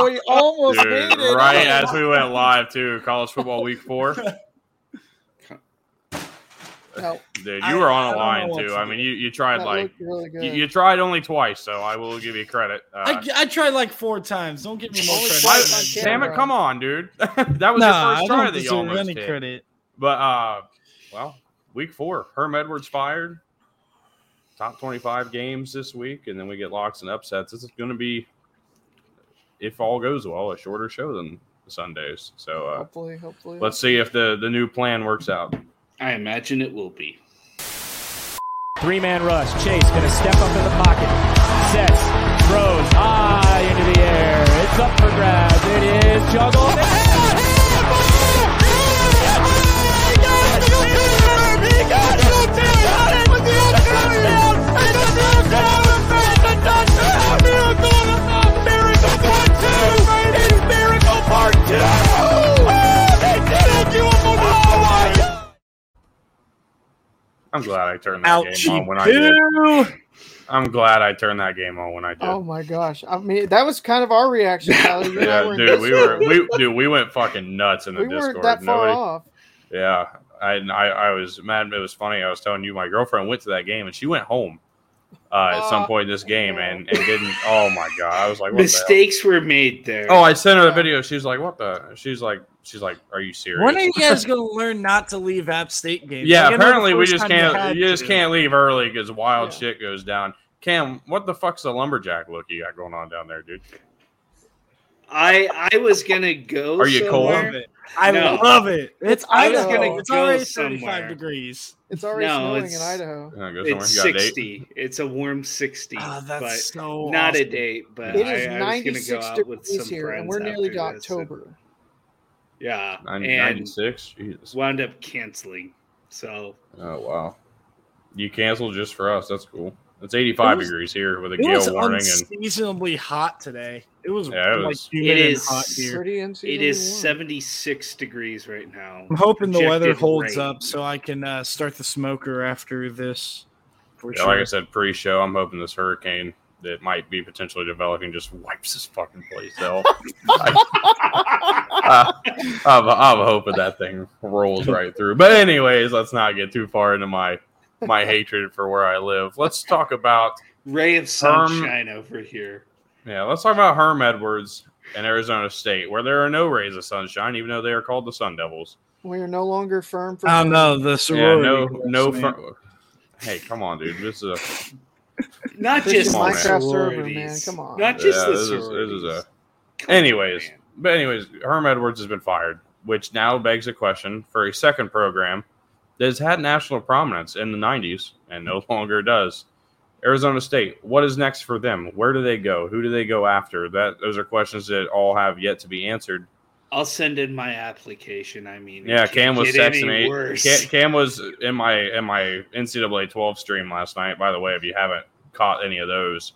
Oh, we almost Dude, made it. right Oh, as we went live to college football week four. no, Dude, I- you were on a line too. to I mean, you, you tried that like really you, you tried only twice, so I will give you credit. Uh, I, I tried like four times. Don't give me more credit. I- damn it, come on, dude. that was Nah, your I first try don't that you almost any hit. credit. But uh, well, week four, Herm Edwards fired. Top twenty-five games this week, and then we get locks and upsets. This is going to be, if all goes well, a shorter show than Sundays. So uh, hopefully, hopefully. let's see if the the new plan works out. I imagine it will be. Three man rush. Chase going to step up in the pocket. Sets. Throws high into the air. It's up for grabs. It is juggled. I'm glad I turned that Ouch. game on when I did. I'm glad I turned that game on when I did. oh my gosh! I mean, that was kind of our reaction. Kelly. You and I yeah, were in dude, we were we dude we went fucking nuts in the we weren't Discord. that far Nobody, off. yeah, I, I I was mad. It was funny. I was telling you, my girlfriend went to that game and she went home uh, at some Oh, point in this game and, and didn't. Oh my god! I was like, what the hell? Mistakes were made there. Oh, I sent her the Yeah. video. She's like, "What the?" She's like, "She's like, are you serious?" When are you guys going to learn not to leave App State games? yeah, Like, I know the apparently we just can't. had You just can't leave early because wild Yeah. shit goes down. Cam, what the fuck's the lumberjack look you got going on down there, dude? I I was gonna go. Are you cold? somewhere. Love it. I No. love it. It's I was Idaho. gonna it's go already somewhere. 35 degrees. It's already No, snowing in Idaho. You go? It's You got a date? sixty. It's a warm sixty. Oh, that's but so not a date. But It I, is I was 96 gonna out with degrees some here, and we're nearly to after this and- October. Yeah, Nin- and 96? Jesus. wound up canceling. So Oh wow. You canceled just for us. That's cool. It's 85 It was- degrees here with a It was gale warning and unseasonably hot today. It was Yeah, it like was- humid It and hot here. Pretty it unseasonably is warm. seventy six degrees right now. I'm hoping the weather holds rain. up so I can uh, start the smoker after this. For yeah, sure. like I said pre-show, I'm hoping this hurricane that might be potentially developing just wipes this fucking place out. I, I'm, I'm hoping that thing rolls right through. But anyways, let's not get too far into my my hatred for where I live. Let's talk about Ray of sunshine over here. yeah, let's talk about Herm Edwards and Arizona State, where there are no rays of sunshine, even though they are called the Sun Devils. We are no longer firm for. I don't know the Yeah, no, girls, no. man. Fir- hey, come on, dude. This is a Not just is Minecraft server, man. Come on. Not just Yeah, the this is- this is a- Come Anyways, man. but anyways, Herm Edwards has been fired, which now begs a question for a second program that has had national prominence in the '90s and no longer does. Arizona State. What is next for them? Where do they go? Who do they go after? That those are questions that all have yet to be answered. I'll send in my application. I mean, Yeah, Cam was get texting any me. Cam, Cam was in my in my NCAA 12 stream last night. By the way, if you haven't caught any of those,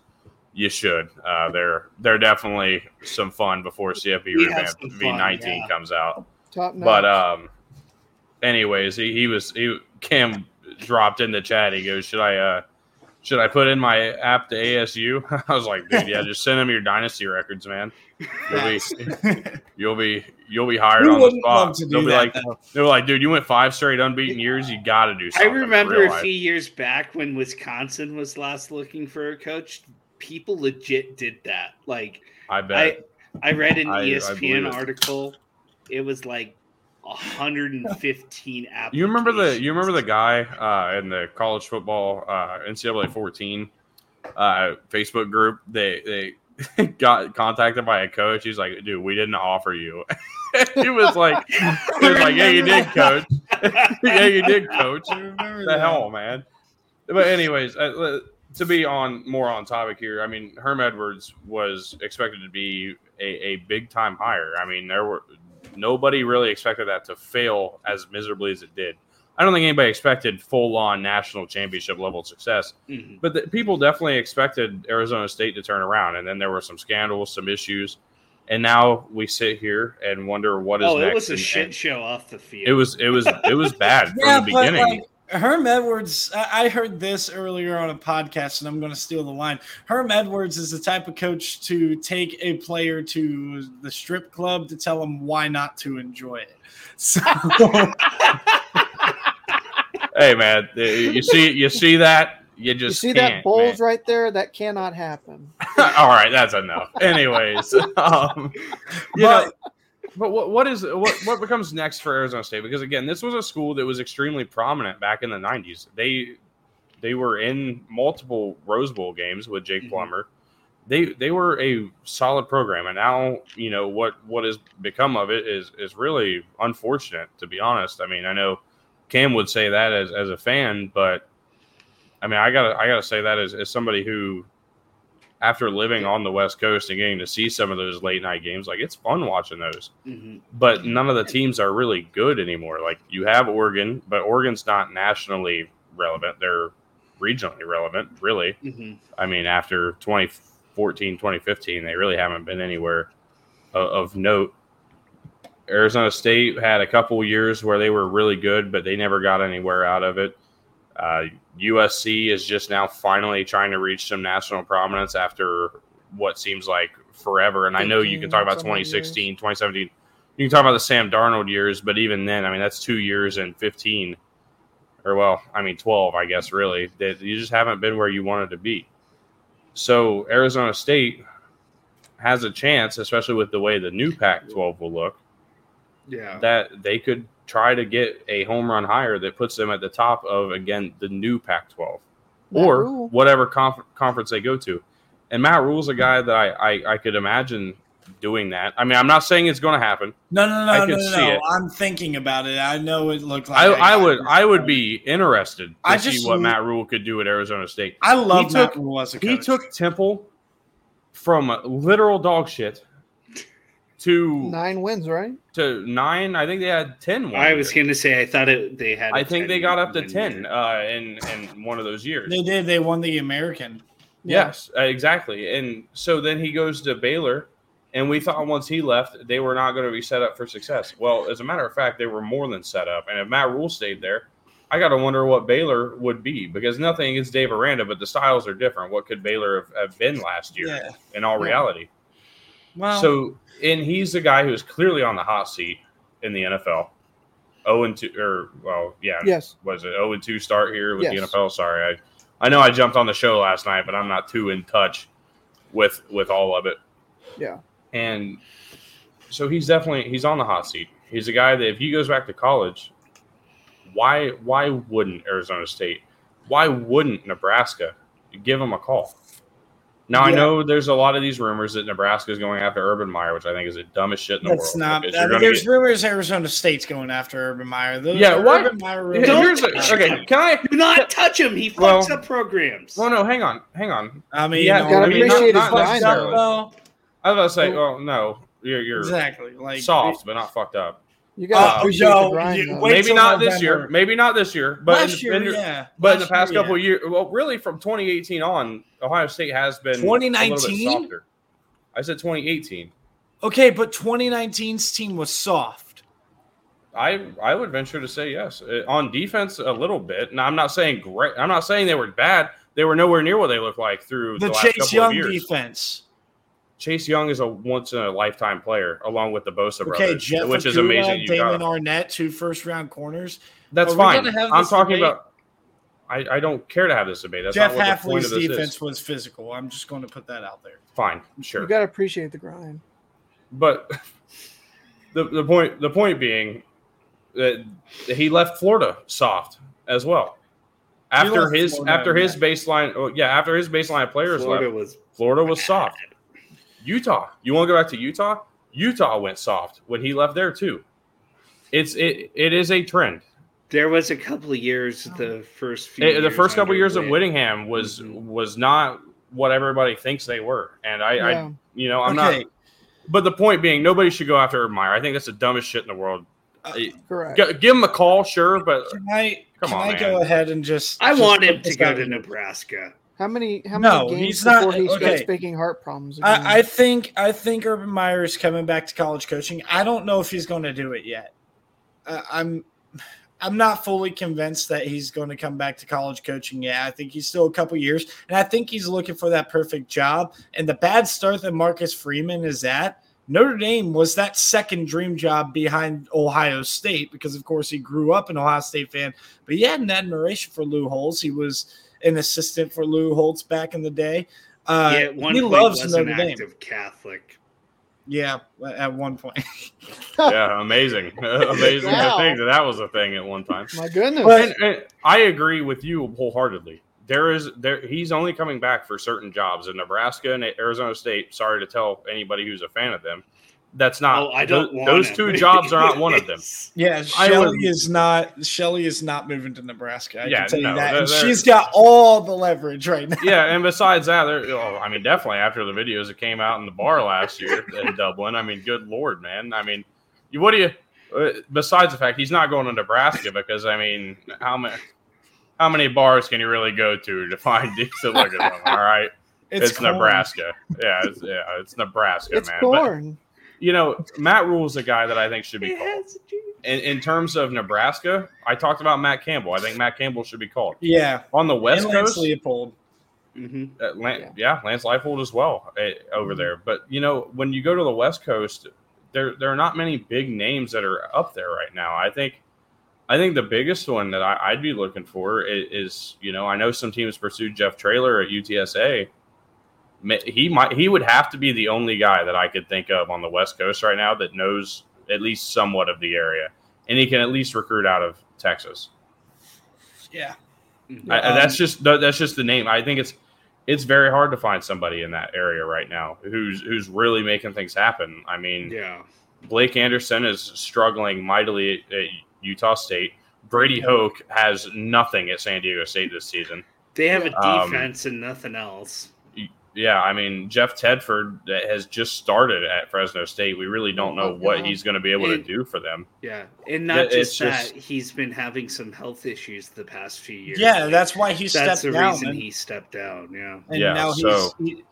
you should. Uh, they're they're definitely some fun before CFP We revamp V19 yeah. comes out. Top notch. But um, anyways, he, he was he Cam dropped in the chat. He goes, "Should I uh should I put in my app to ASU?" I was like, "Dude, yeah, just send him your dynasty records, man. You'll be you'll be you'll be hired Who on the wouldn't love spot." to They'll be that? like, though? they were like, "Dude, you went five straight unbeaten years. You got to do I something." in remember a few years back when Wisconsin was last looking for a coach. People legit did that. Like I bet. I read an I- I believe ESPN it. article. It was like 115 applications. you remember the you remember the guy uh, in the college football uh, NCAA 14 uh, Facebook group? They they got contacted by a coach. He's like, "Dude, we didn't offer you." he was like, "He was like, yeah, you did, coach. yeah, you did, coach." Remember the that. hell, man. But anyways, uh, to be on more on topic here, I mean, Herm Edwards was expected to be a, a big time hire. I mean, there were nobody really expected that to fail as miserably as it did. I don't think anybody expected full on national championship level success, Mhm. but the, people definitely expected Arizona State to turn around. And then there were some scandals, some issues, and now we sit here and wonder what is Oh, next. it was a and- shit show off the field. It was it was it was bad from the beginning. like, Herm Edwards, I I heard this earlier on a podcast, and I'm going to steal the line. Herm Edwards is the type of coach to take a player to the strip club to tell him why not to enjoy it. So, Hey man, you see you see that? You You just see can't, that bulge man. right there? That cannot happen. All right, that's enough. Anyways, um, you know, but what what is what what becomes next for Arizona State? Because again, this was a school that was extremely prominent back in the '90s. They they were in multiple Rose Bowl games with Jake Mhm. Plummer. They they were a solid program, and now you know what what has become of it is is really unfortunate. To be honest, I mean, I know Cam would say that as as a fan, but I mean, I gotta I gotta say that as, as somebody who, after living on the West Coast and getting to see some of those late night games, like it's fun watching those. Mhm. But none of the teams are really good anymore. Like you have Oregon, but Oregon's not nationally relevant. They're regionally relevant, really. Mhm. I mean, after 2014, 2015, they really haven't been anywhere of, of note. Arizona State had a couple years where they were really good, but they never got anywhere out of it. Uh, USC is just now finally trying to reach some national prominence after what seems like forever. And I know you can talk about 15 some odd 2016, 2017. You can talk about the Sam Darnold years, but even then, I mean, that's two years and 15 or well, I mean, 12, I guess, really, that you just haven't been where you wanted to be. So Arizona State has a chance, especially with the way the new Pac 12 will look, Yeah. that they could try to get a home run higher that puts them at the top of, again, the new Pac 12 or Rhule. whatever conf- conference they go to. And Matt Rhule's a guy that I, I, I could imagine doing that. I mean, I'm not saying it's going to happen. no, no, I no, no, see no. it. I'm thinking about it. I know it looked like I, I would I would be interested to I see just- what Matt Rhule could do at Arizona State. I love he Matt took- Rhule as a He took Temple from literal dog shit to Nine wins, right? to nine. I think they had ten. one I was going to say I thought it they had. I think they got up to ten uh, in in one of those years. They did. They won the American. Yes, uh, exactly. And so then he goes to Baylor, and we thought once he left, they were not going to be set up for success. Well, as a matter of fact, they were more than set up. And if Matt Rhule stayed there, I got to wonder what Baylor would be because nothing against Dave Aranda, but the styles are different. What could Baylor have, have been last year Yeah. in all Yeah. reality? Well, so, and he's the guy who's clearly on the hot seat in the NFL. Oh, and two, or well, yeah, Yes. was it 0 and 2 start here with the NFL? Sorry, I I know I jumped on the show last night, but I'm not too in touch with with all of it. Yeah. And so he's definitely he's on the hot seat. He's a guy that if he goes back to college, why why wouldn't Arizona State? Why wouldn't Nebraska give him a call? Now I know there's a lot of these rumors that Nebraska is going after Urban Meyer, which I think is the dumbest shit in the that's world. not. I mean, there's get- rumors Arizona State's going after Urban Meyer. Those Yeah, why- Urban Meyer really- Don't Here's a, touch okay. him. Can I? Do not touch him. He fucks Well- up programs. Well, no, hang on, hang on. I mean, Yeah, no, gotta I mean, appreciate not- his not grind, necessarily. Well, I was about to say, oh no, you're you're exactly. Like soft, but not fucked up. You got Uh, yo, grind. you- though. wait Maybe till not this November. year. Maybe not this year. But last in, year, in- yeah. but in the past year, couple yeah. of years, well, really from 2018 on, Ohio State has been a little bit 2019? I said 2018. Okay, but 2019's team was soft. I I would venture to say yes Uh, on defense a little bit. Now I'm not saying great. I'm not saying they were bad. They were nowhere near what they looked like through the, The last Chase couple Young of years. defense. Chase Young is a once in a lifetime player, along with the Bosa Okay, brothers, Jeff which is amazing. You Damon him. Arnette, two first round corners. That's Are fine. I'm talking debate? about. I, I don't care to have this debate. That's Jeff not what the point Hafley's of this defense is. was physical. I'm just going to put that out there. Fine, sure. You sure. got to appreciate the grind. But the the point the point being that he left Florida soft as well. After his Florida, after his baseline, oh, yeah, after his baseline players Florida left, was Florida was soft. Utah, you want to go back to Utah? Utah went soft when he left there too. It's it it is a trend. there was a couple of years the first few Eh, the first couple under years of Whit- Whittingham was Mhm. was not what everybody thinks they were, and I, I you know I'm okay, not. But the point being, nobody should go after Urban Meyer. I think that's the dumbest shit in the world. uh, Correct. G- give him a call, sure, but can I Come can on, I man. go ahead and just? I just want him to go to? Nebraska. How many how No, many games he's not- before he okay. starts faking heart problems? I, I think I think Urban Meyer is coming back to college coaching. I don't know if he's going to do it yet. Uh, I'm I'm not fully convinced that he's going to come back to college coaching. Yeah, I think he's still a couple years, and I think he's looking for that perfect job. And the bad start that Marcus Freeman is at, Notre Dame was that second dream job behind Ohio State because, of course, he grew up an Ohio State fan, but he had an admiration for Lou Holtz. He was an assistant for Lou Holtz back in the day. Uh, yeah, at one he point loves was Notre an Dame. active Catholic. Yeah, at one point. yeah, amazing, amazing Wow. to think that that was a thing at one time. My goodness. But- And, and I agree with you wholeheartedly. There is there he's only coming back for certain jobs in Nebraska and Arizona State. Sorry to tell anybody who's a fan of them. That's not oh, I don't tho- want those two jobs are not one of them. Yeah, I Shelly is not. Shelly is not moving to Nebraska. I Yeah, can tell no, you that. And she's got all the leverage right now. yeah, and besides that, there. Oh, I mean, definitely after the videos that came out in the bar last year in Dublin. I mean, good lord, man. I mean, you what do you? uh, Besides the fact he's not going to Nebraska because I mean, how many? How many bars can you really go to to find decent liquor? All right, it's, corn. Nebraska. Yeah, it's, yeah, it's Nebraska, it's man. But, corn. You know, Matt Rhule's a guy that I think should be It called. has. In, in terms of Nebraska, I talked about Matt Campbell. I think Matt Campbell should be called Yeah, on the West and Lance Coast. Leipold. Mhm. Uh, Lan- yeah. Lance Leipold as well uh, over there. But you know, when you go to the West Coast, there there are not many big names that are up there right now. I think I think the biggest one that I, I'd be looking for is, is you know I know some teams pursued Jeff Traylor at UTSA. He might he would have to be the only guy that I could think of on the West Coast right now that knows at least somewhat of the area, and he can at least recruit out of Texas. Yeah, I, Um, that's just that's just the name. I think it's it's very hard to find somebody in that area right now who's who's really making things happen. I mean, Yeah. Blake Anderson is struggling mightily at Utah State. Brady Hoke has nothing at San Diego State this season. They have a Um, defense and nothing else. Yeah, I mean Jeff Tedford has just started at Fresno State. We really don't know Oh, what he's going to be able to do for them. Yeah. And not it's just that, just- he's been having some health issues the past few years. yeah. Like, That's why he that's stepped the down. reason and- he stepped down. Yeah. and Yeah, now so- he's. He,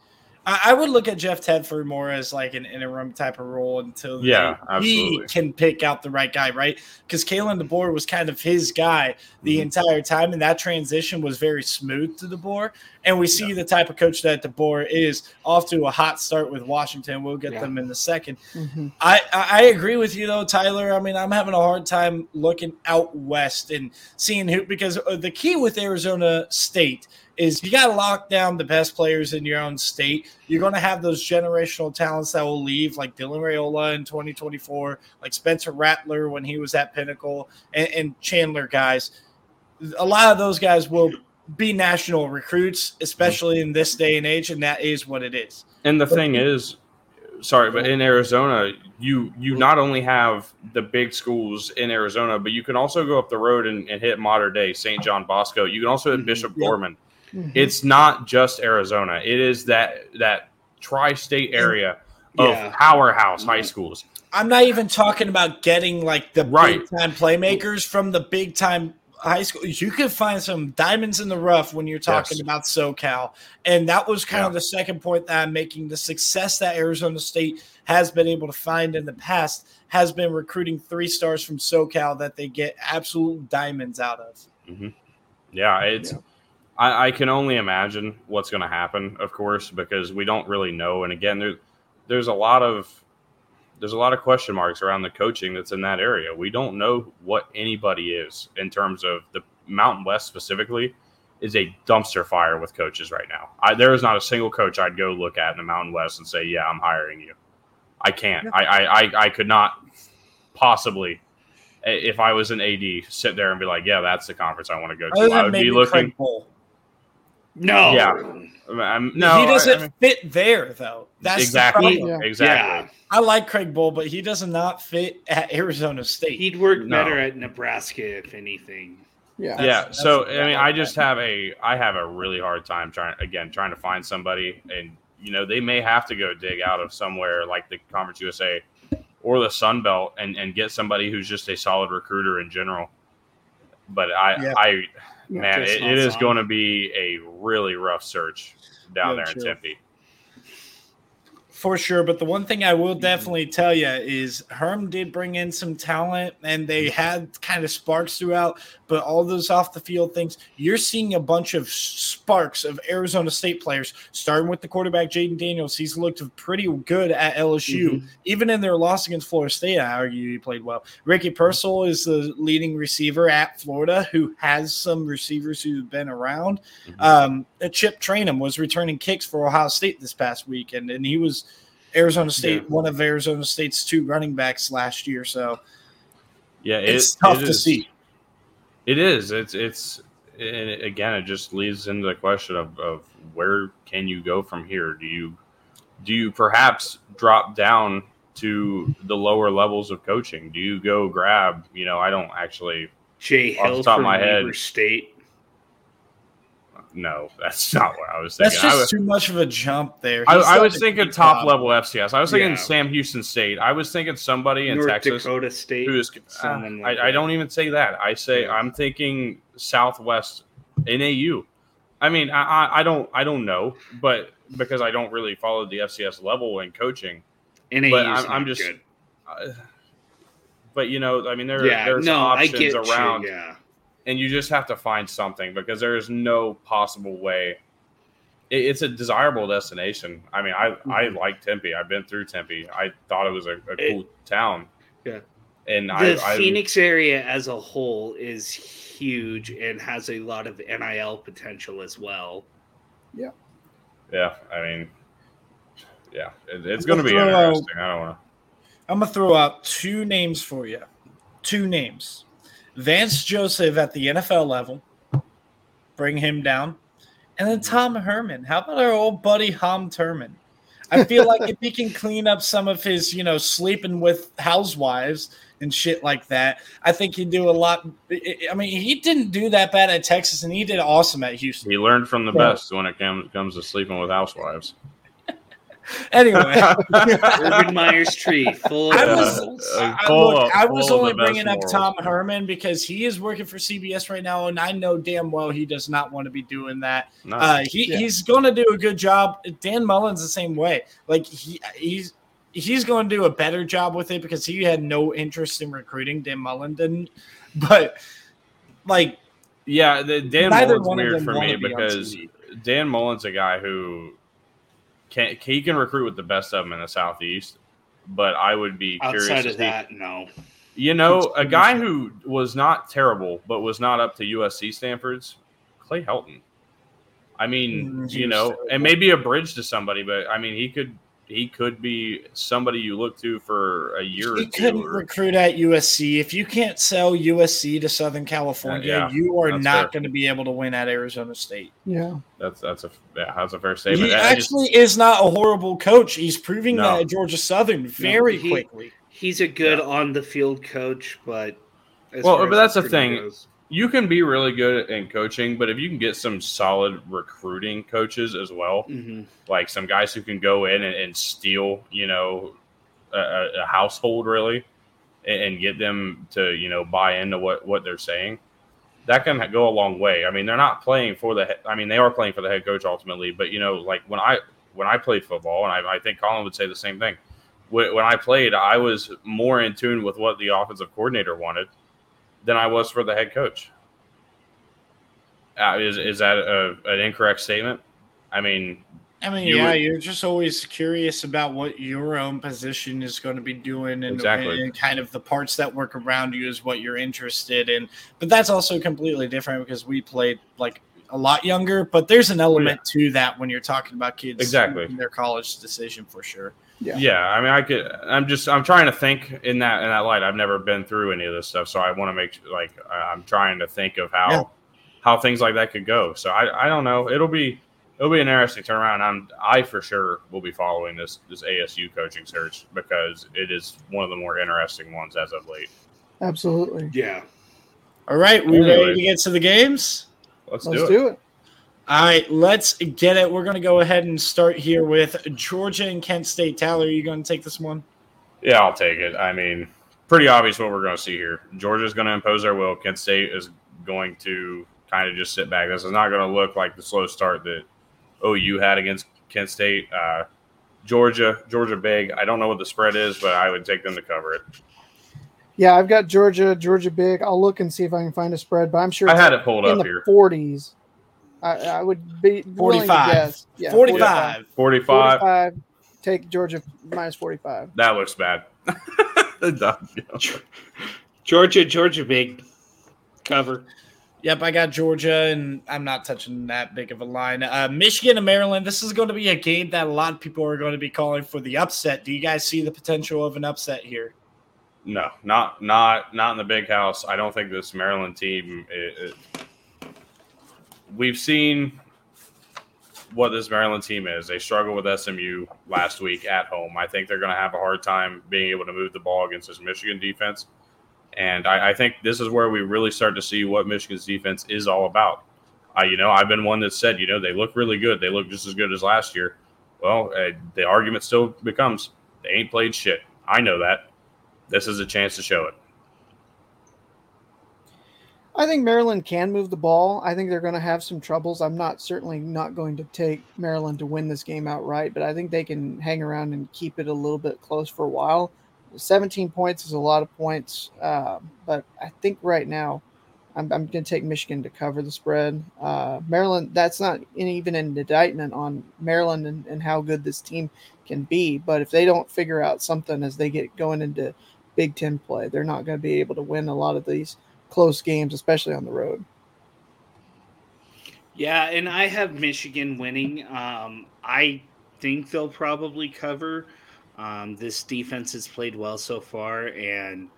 I I would look at Jeff Tedford more as like an interim type of role until Yeah, they- he can pick out the right guy, right? Because Kalen DeBoer was kind of his guy the Mhm. entire time, and that transition was very smooth to DeBoer. And we see the type of coach that DeBoer is off to a hot start with Washington. We'll get Yeah. them in a second. Mhm. I, I I agree with you though, Tyler. I mean, I'm having a hard time looking out west and seeing who because uh, the key with Arizona State is you got to lock down the best players in your own state. You're going to have those generational talents that will leave, like Dylan Raiola in 2024, like Spencer Rattler when he was at Pinnacle, and, and Chandler guys. A lot of those guys will be national recruits, especially in this day and age, and that is what it is. And the thing is, sorry, but in Arizona, you you not only have the big schools in Arizona, but you can also go up the road and, and hit modern day St. John Bosco. You can also hit Mhm. Bishop. Gorman. Mhm. It's not just Arizona; it is that that tri-state area of Yeah. powerhouse high schools. I'm not even talking about getting like the Right. big time playmakers from the big time high school. You could find some diamonds in the rough when you're talking Yes. about SoCal. And that was kind of the second point that I'm making. The success that Arizona State has been able to find in the past has been recruiting three stars from SoCal that they get absolute diamonds out of. Yeah, it's. I, I can only imagine what's going to happen, of course, because we don't really know. And again, there, there's a lot of there's a lot of question marks around the coaching that's in that area. We don't know what anybody is in terms of the Mountain West specifically is a dumpster fire with coaches right now. I, there is not a single coach I'd go look at in the Mountain West and say, "Yeah, I'm hiring you." I can't. I, I, I, I could not possibly, if I was an AD, sit there and be like, "Yeah, that's the conference I want to go to." I would be looking. No. Yeah. Um, no, he doesn't I- I- fit there though. That's exactly, problem. Yeah. exactly. I like Craig Bohl, but he does not fit at Arizona State. He'd work No. better at Nebraska, if anything. Yeah. That's- yeah that's so what i mean I i just have a i have a really hard time trying again trying to find somebody and you know they may have to go dig out of somewhere like the conference usa or the sun belt and and get somebody who's just a solid recruiter in general but i Yeah. i man it, it is going to be a really rough search down Yeah, there in true. tempe For sure, but the one thing I will definitely tell you is Herm did bring in some talent, and they had kind of sparks throughout. But all those off the field things, you're seeing a bunch of sparks of Arizona State players, starting with the quarterback Jayden Daniels. He's looked pretty good at LSU, Mhm. even in their loss against Florida State. I argue he played well. Ricky Pearsall is the leading receiver at Florida, who has some receivers who've been around. Mhm. Um, Chip Trayanum was returning kicks for Ohio State this past weekend, and he was Arizona State, Yeah. one of Arizona State's two running backs last year. So Yeah, it- it's tough it to is- see. It is. It's it's and it- again, it just leads into the question of, of where can you go from here? Do you do you perhaps drop down to the lower levels of coaching? Do you go grab? You know, I don't actually. Jay Off the Hill top of from my head. Weber State. No, that's not what I was thinking. That's just was, too much of a jump there. I, I was thinking good top job. level FCS. I was thinking Yeah. Sam Houston State. I was thinking somebody in North Texas Dakota State. who is. someone uh, like I, I don't even say that. I say Yeah. I'm thinking Southwest NAU. I mean, I, I, I don't I don't know, but because I don't really follow the FCS level in coaching, NAU I'm- I'm just- good. uh, but you know, I mean, there Yeah, there's no, I options get around, you. Yeah, and you just have to find something because there is no possible way. It, it's a desirable destination. I mean, I I Mhm. like Tempe. I've been through Tempe. I thought it was a, a It- cool town. Yeah. and the I, I Phoenix area as a whole is huge and has a lot of NIL potential as well. yeah, Yeah. I mean, yeah, it, it's going to be Throw out- interesting. I don't want to. I'm gonna throw out two names for you. Two names. Vance Joseph at the NFL level. Bring him down. And then Tom Herman. How about our old buddy Ham Turman? I feel like if he can clean up some of his, you know, sleeping with housewives and shit like that, I think he'd do a lot. I I mean, he didn't do that bad at Texas, and he did awesome at Houston. He learned from the Yeah. best when it comes comes to sleeping with housewives. Anyway, Urban Meyer's tree full I was. Uh, I, full look, of- I was full only bringing up morals. Tom Herman because he is working for CBS right now, and I know damn well he does not want to be doing that. No. Uh, he, Yeah. He's going to do a good job. Dan Mullen's the same way. Like he he's he's going to do a better job with it because he had no interest in recruiting. Dan Mullen didn't, but like yeah, the, Dan neither Mullen's weird for me be because Dan Mullen's a guy who can he can recruit with the best of them in the southeast. But I would be curious Outside to of see- that, no. You know, He's a guy who was not terrible, but was not up to USC Stanford's Clay Helton. I mean, Mm, he you know, terrible. and maybe a bridge to somebody, but I mean, he could he could be somebody you look to for a year he or two. couldn't or- recruit at USC. If you can't sell USC to Southern California, Yeah, you are not going to be able to win at Arizona State. Yeah. that's that's a yeah, that's a fair statement. He I just- actually is not a horrible coach. He's proving No. that at Georgia Southern very he- quickly. He's a good Yeah. on the field coach, but as Well, but as that's the thing. goes- you can be really good in coaching, but if you can get some solid recruiting coaches as well, Mhm. like some guys who can go in and, and steal, you know, a, a- a household really, and, and get them to you know buy into what what they're saying. That can go a long way. I mean, they're not playing for the. I mean, they are playing for the head coach ultimately, but you know, like when I when I played football, and I, I think Collin would say the same thing. When when I played, I was more in tune with what the offensive coordinator wanted than I was for the head coach. Uh, is is that a, an incorrect statement? I mean, I mean, You yeah, would- you're just always curious about what your own position is going to be doing, and, Exactly. and kind of the parts that work around you is what you're interested in. But that's also completely different because we played like a lot younger. But there's an element to that when you're talking about kids Exactly. their college decision for sure. Yeah. Yeah, I mean, I could. I'm just. I'm trying to think in that in that light. I've never been through any of this stuff, so I want to make like I'm trying to think of how Yeah. how things like that could go. So I I don't know. It'll be it'll be an interesting turnaround. I'm I for sure will be following this this ASU coaching search because it is one of the more interesting ones as of late. Absolutely. Yeah. All right, we ready to get to the games? Let's, Let's do it. do it. All right, let's get it. We're going to go ahead and start here with Georgia and Kent State. Tyler, are you going to take this one? Yeah, I'll take it. I mean, pretty obvious what we're going to see here. Georgia's going to impose their will. Kent State is going to kind of just sit back. This is not going to look like the slow start that OU had against Kent State. Uh, Georgia, Georgia big. I don't know what the spread is, but I would take them to cover it. Yeah, I've got Georgia, Georgia big. I'll look and see if I can find a spread, but I'm sure I had it pulled in up the here. 40s. I, I would be willing to 45. guess. Yeah, 45. 45. 45. Take Georgia minus 45. That looks bad. Georgia, Georgia big cover. Yep, I got Georgia, and I'm not touching that big of a line. Uh, Michigan and Maryland. This is going to be a game that a lot of people are going to be calling for the upset. Do you guys see the potential of an upset here? no, not not not in the big house. I don't think this Maryland team. It, it- we've seen what this Maryland team is. They struggled with SMU last week at home. I think they're going to have a hard time being able to move the ball against this Michigan defense. And I, I think this is where we really start to see what Michigan's defense is all about. Uh, you know, I've been one that said, you know, they look really good. They look just as good as last year. Well, uh, the argument still becomes they ain't played shit. I know that. This is a chance to show it. I think Maryland can move the ball. I think they're going to have some troubles. I'm not certainly not going to take Maryland to win this game outright, but I think they can hang around and keep it a little bit close for a while. 17 points is a lot of points, uh, but I think right now I'm, I'm going to take Michigan to cover the spread. Uh, Maryland, that's not even an indictment on Maryland and, and how good this team can be, but if they don't figure out something as they get going into Big Ten play, they're not going to be able to win a lot of these close games, especially on the road. Yeah, and I have Michigan winning. Um, I think they'll probably cover. Um, this defense has played well so far, and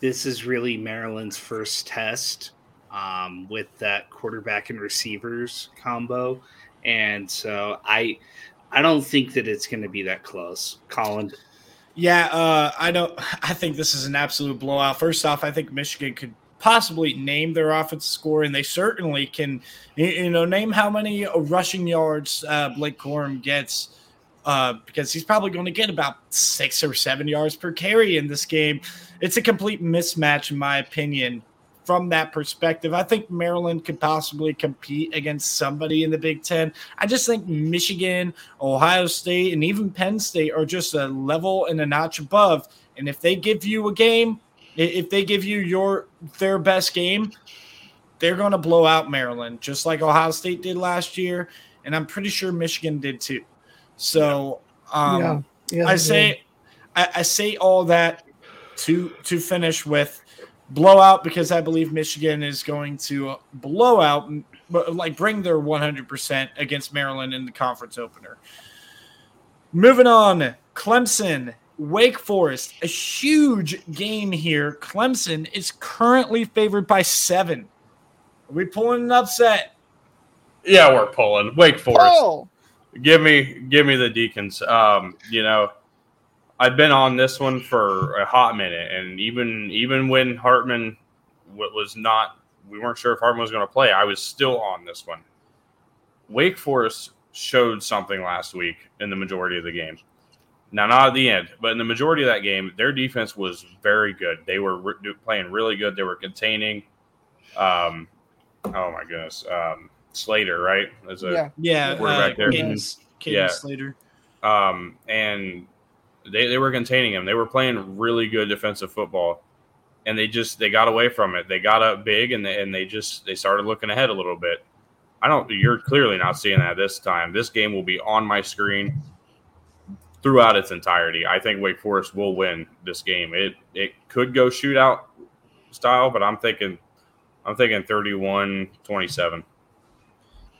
this is really Maryland's first test um, with that quarterback and receivers combo, and so I, I don't think that it's going to be that close. Collin, Yeah, uh, I don't. I think this is an absolute blowout. First off, I think Michigan could possibly name their offensive score, and they certainly can. You, know, name how many rushing yards uh, Blake Corum gets. Uh, because he's probably going to get about six or seven yards per carry in this game. It's a complete mismatch, in my opinion, from that perspective. I think Maryland could possibly compete against somebody in the Big Ten. I just think Michigan, Ohio State, and even Penn State are just a level and a notch above. And if they give you a game, if they give you your their best game, they're going to blow out Maryland, just like Ohio State did last year, and I'm pretty sure Michigan did too. So, um, yeah, yeah. I say, I, I say all that to to finish with blowout because I believe Michigan is going to blow out, like bring their 100% against Maryland in the conference opener. Moving on, Clemson, Wake Forest, a huge game here. Clemson is currently favored by seven. Are we pulling an upset? Yeah, we're pulling. Wake. Forest. Oh, Give me, give me the Deacons. Um, you know, I've been on this one for a hot minute, and even even when Hartman w- was not, we weren't sure if Hartman was going to play. I was still on this one. Wake Forest showed something last week in the majority of the game. Now, not at the end, but in the majority of that game, their defense was very good. They were re- playing really good. They were containing. Um, oh my goodness, um, Slater, right? As a yeah. Yeah, Quarterback uh, there. Caden, Caden Yeah. Slater. um, and they, they were containing him. They were playing really good defensive football, and they just they got away from it. They got up big, and they, and they just they started looking ahead a little bit. I don't. You're clearly not seeing that this time. This game will be on my screen throughout its entirety. I think Wake Forest will win this game. It it could go shootout style, but I'm thinking I'm thinking 31-27.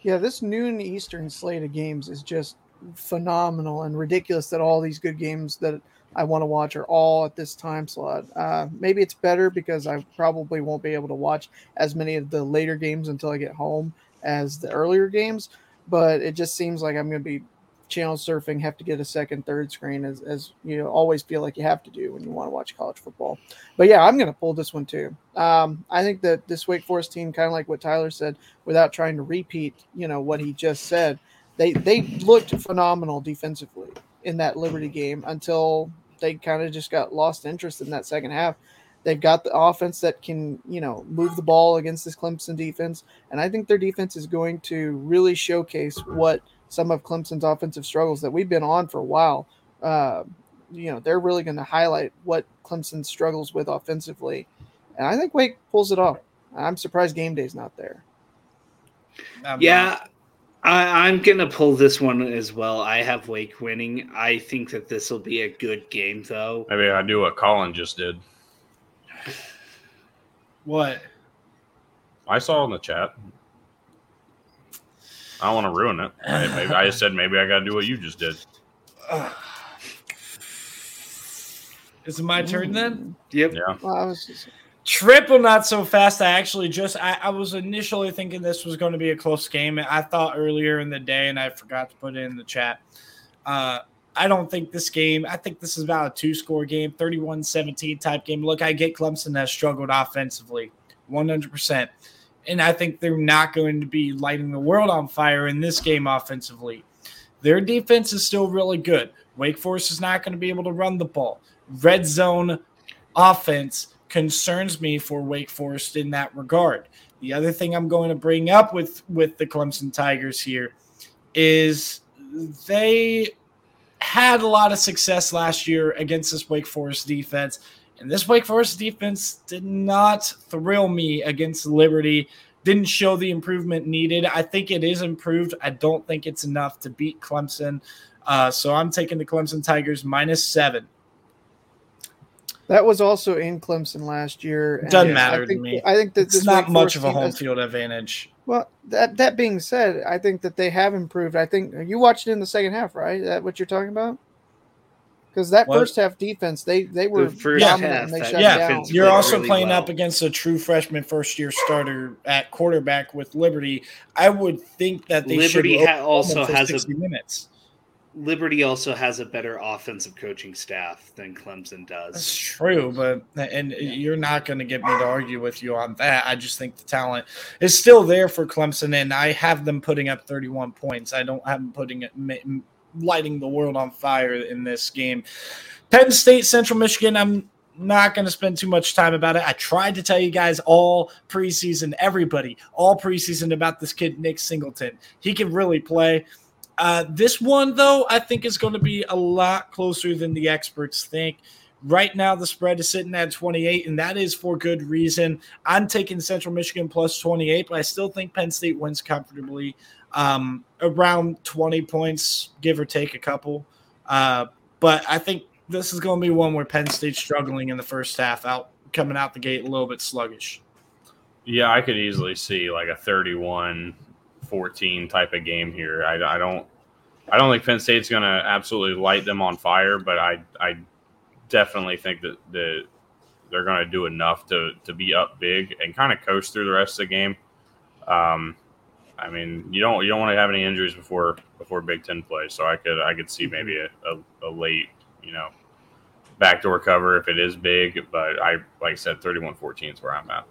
Yeah, this noon Eastern slate of games is just phenomenal and ridiculous that all these good games that I want to watch are all at this time slot. Uh, maybe it's better because I probably won't be able to watch as many of the later games until I get home as the earlier games, but it just seems like I'm going to be channel surfing, have to get a second, third screen as, as you know, always feel like you have to do when you want to watch college football. But yeah, I'm going to pull this one too. Um, I think that this Wake Forest team, kind of like what Tyler said, without trying to repeat, you know, what he just said, they they looked phenomenal defensively in that Liberty game until they kind of just got lost interest in that second half. They've got the offense that can, you know, move the ball against this Clemson defense, and I think their defense is going to really showcase what some of Clemson's offensive struggles that we've been on for a while. Uh, you know, they're really going to highlight what Clemson struggles with offensively, and I think Wake pulls it off. I'm surprised game day's not there. I'm Yeah, not- I, I'm gonna pull this one as well. I have Wake winning. I think that this will be a good game, though. Maybe I do what Collin just did. what? I saw in the chat. I don't want to ruin it. I, maybe, I just said maybe I got to do what you just did. Is it my turn then? Yep. Yeah. Well, I was just, Triple not so fast. I actually just I, I was initially thinking this was going to be a close game. I thought earlier in the day, and I forgot to put it in the chat. Uh, I don't think this game, I think this is about a two score game, 31 17 type game. Look, I get Clemson has struggled offensively 100%. And I think they're not going to be lighting the world on fire in this game offensively. Their defense is still really good. Wake Forest is not going to be able to run the ball. Red zone offense concerns me for Wake Forest in that regard. The other thing I'm going to bring up with with the Clemson Tigers here is they had a lot of success last year against this Wake Forest defense. And this Wake Forest defense did not thrill me against Liberty. Didn't show the improvement needed. I think it is improved. I don't think it's enough to beat Clemson. Uh, so I'm taking the Clemson Tigers minus seven. that was also in Clemson last year. Doesn't I matter to think, me. I think that It's not much of a home has- field advantage. Well, that that being said, I think that they have improved. I think you watched it in the second half, right? Is that what you're talking about? Because that What? first half defense, they they were The first dominant half, and they that shut Yeah, down. You're also really playing well. up against a true freshman first year starter at quarterback with Liberty. I would think that they Liberty should ha- also has a minutes. Liberty also has a better offensive coaching staff than Clemson does. That's true, but and you're not going to get me to argue with you on that. I just think the talent is still there for Clemson, and I have them putting up 31 points. I don't have them putting it ma- lighting the world on fire in this game. Penn State, Central Michigan. I'm not going to spend too much time about it. I tried to tell you guys all preseason, everybody, all preseason about this kid Nick Singleton. He can really play. Uh, this one, though, I think is going to be a lot closer than the experts think. Right now, the spread is sitting at 28, and that is for good reason. I'm taking Central Michigan plus 28, but I still think Penn State wins comfortably, um, around 20 points, give or take a couple. Uh, but I think this is going to be one where Penn State's struggling in the first half, out coming out the gate a little bit sluggish. Yeah, I could easily see like a 31 14 type of game here. I, I don't I don't think Penn State's going to absolutely light them on fire, but I I definitely think that the they're going to do enough to to be up big and kind of coast through the rest of the game. Um, I mean, you don't you don't want to have any injuries before before Big Ten play, so I could I could see maybe a, a, a late you know backdoor cover if it is big, but I like I said, 31-14 is where I'm at.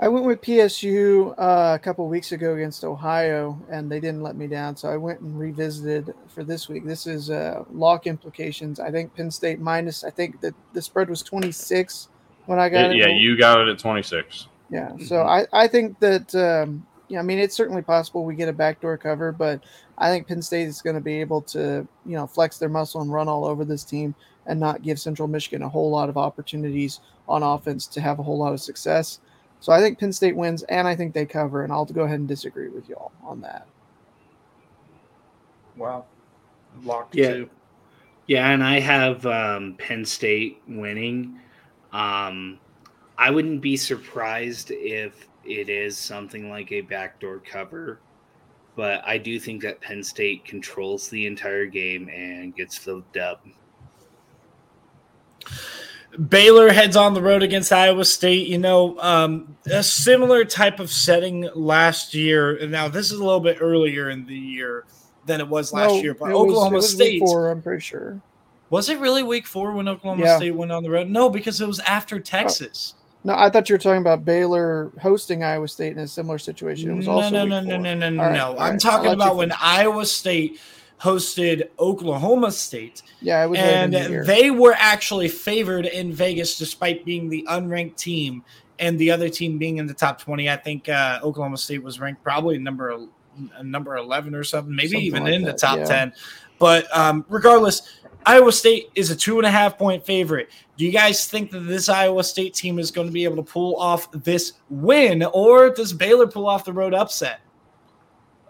I went with PSU uh, a couple weeks ago against Ohio, and they didn't let me down. So I went and revisited for this week. This is uh, lock implications. I think Penn State minus. I think that the spread was 26 when I got it. yeah, you got it at 26. Yeah. So I, I think that um, yeah, I mean it's certainly possible we get a backdoor cover, but I think Penn State is going to be able to you know flex their muscle and run all over this team and not give Central Michigan a whole lot of opportunities on offense to have a whole lot of success. So I think Penn State wins, and I think they cover, and I'll go ahead and disagree with y'all on that. Wow. Locked Yeah. too. Yeah, and I have um, Penn State winning. Um, I wouldn't be surprised if it is something like a backdoor cover, but I do think that Penn State controls the entire game and gets the dub. Baylor heads on the road against Iowa State. You know, um, a similar type of setting last year. Now, this is a little bit earlier in the year than it was last No, year, but it was- Oklahoma it was week State four, I'm pretty sure. was it really week four when Oklahoma Yeah. State went on the road? No, because it was after Texas. No, I thought you were talking about Baylor hosting Iowa State in a similar situation. It was no, also no, no, no, no, no, no, right, no. I'm right, talking I'll let you about when. Iowa State hosted Oklahoma State. Yeah, it was late in and the year. they were actually favored in Vegas despite being the unranked team and the other team being in the top 20. I think uh, Oklahoma State was ranked probably number number 11 or something, maybe Something even like in the top yeah. 10. But um, regardless, Iowa State is a two and a half point favorite. Do you guys think that this Iowa State team is going to be able to pull off this win, or does Baylor pull off the road upset?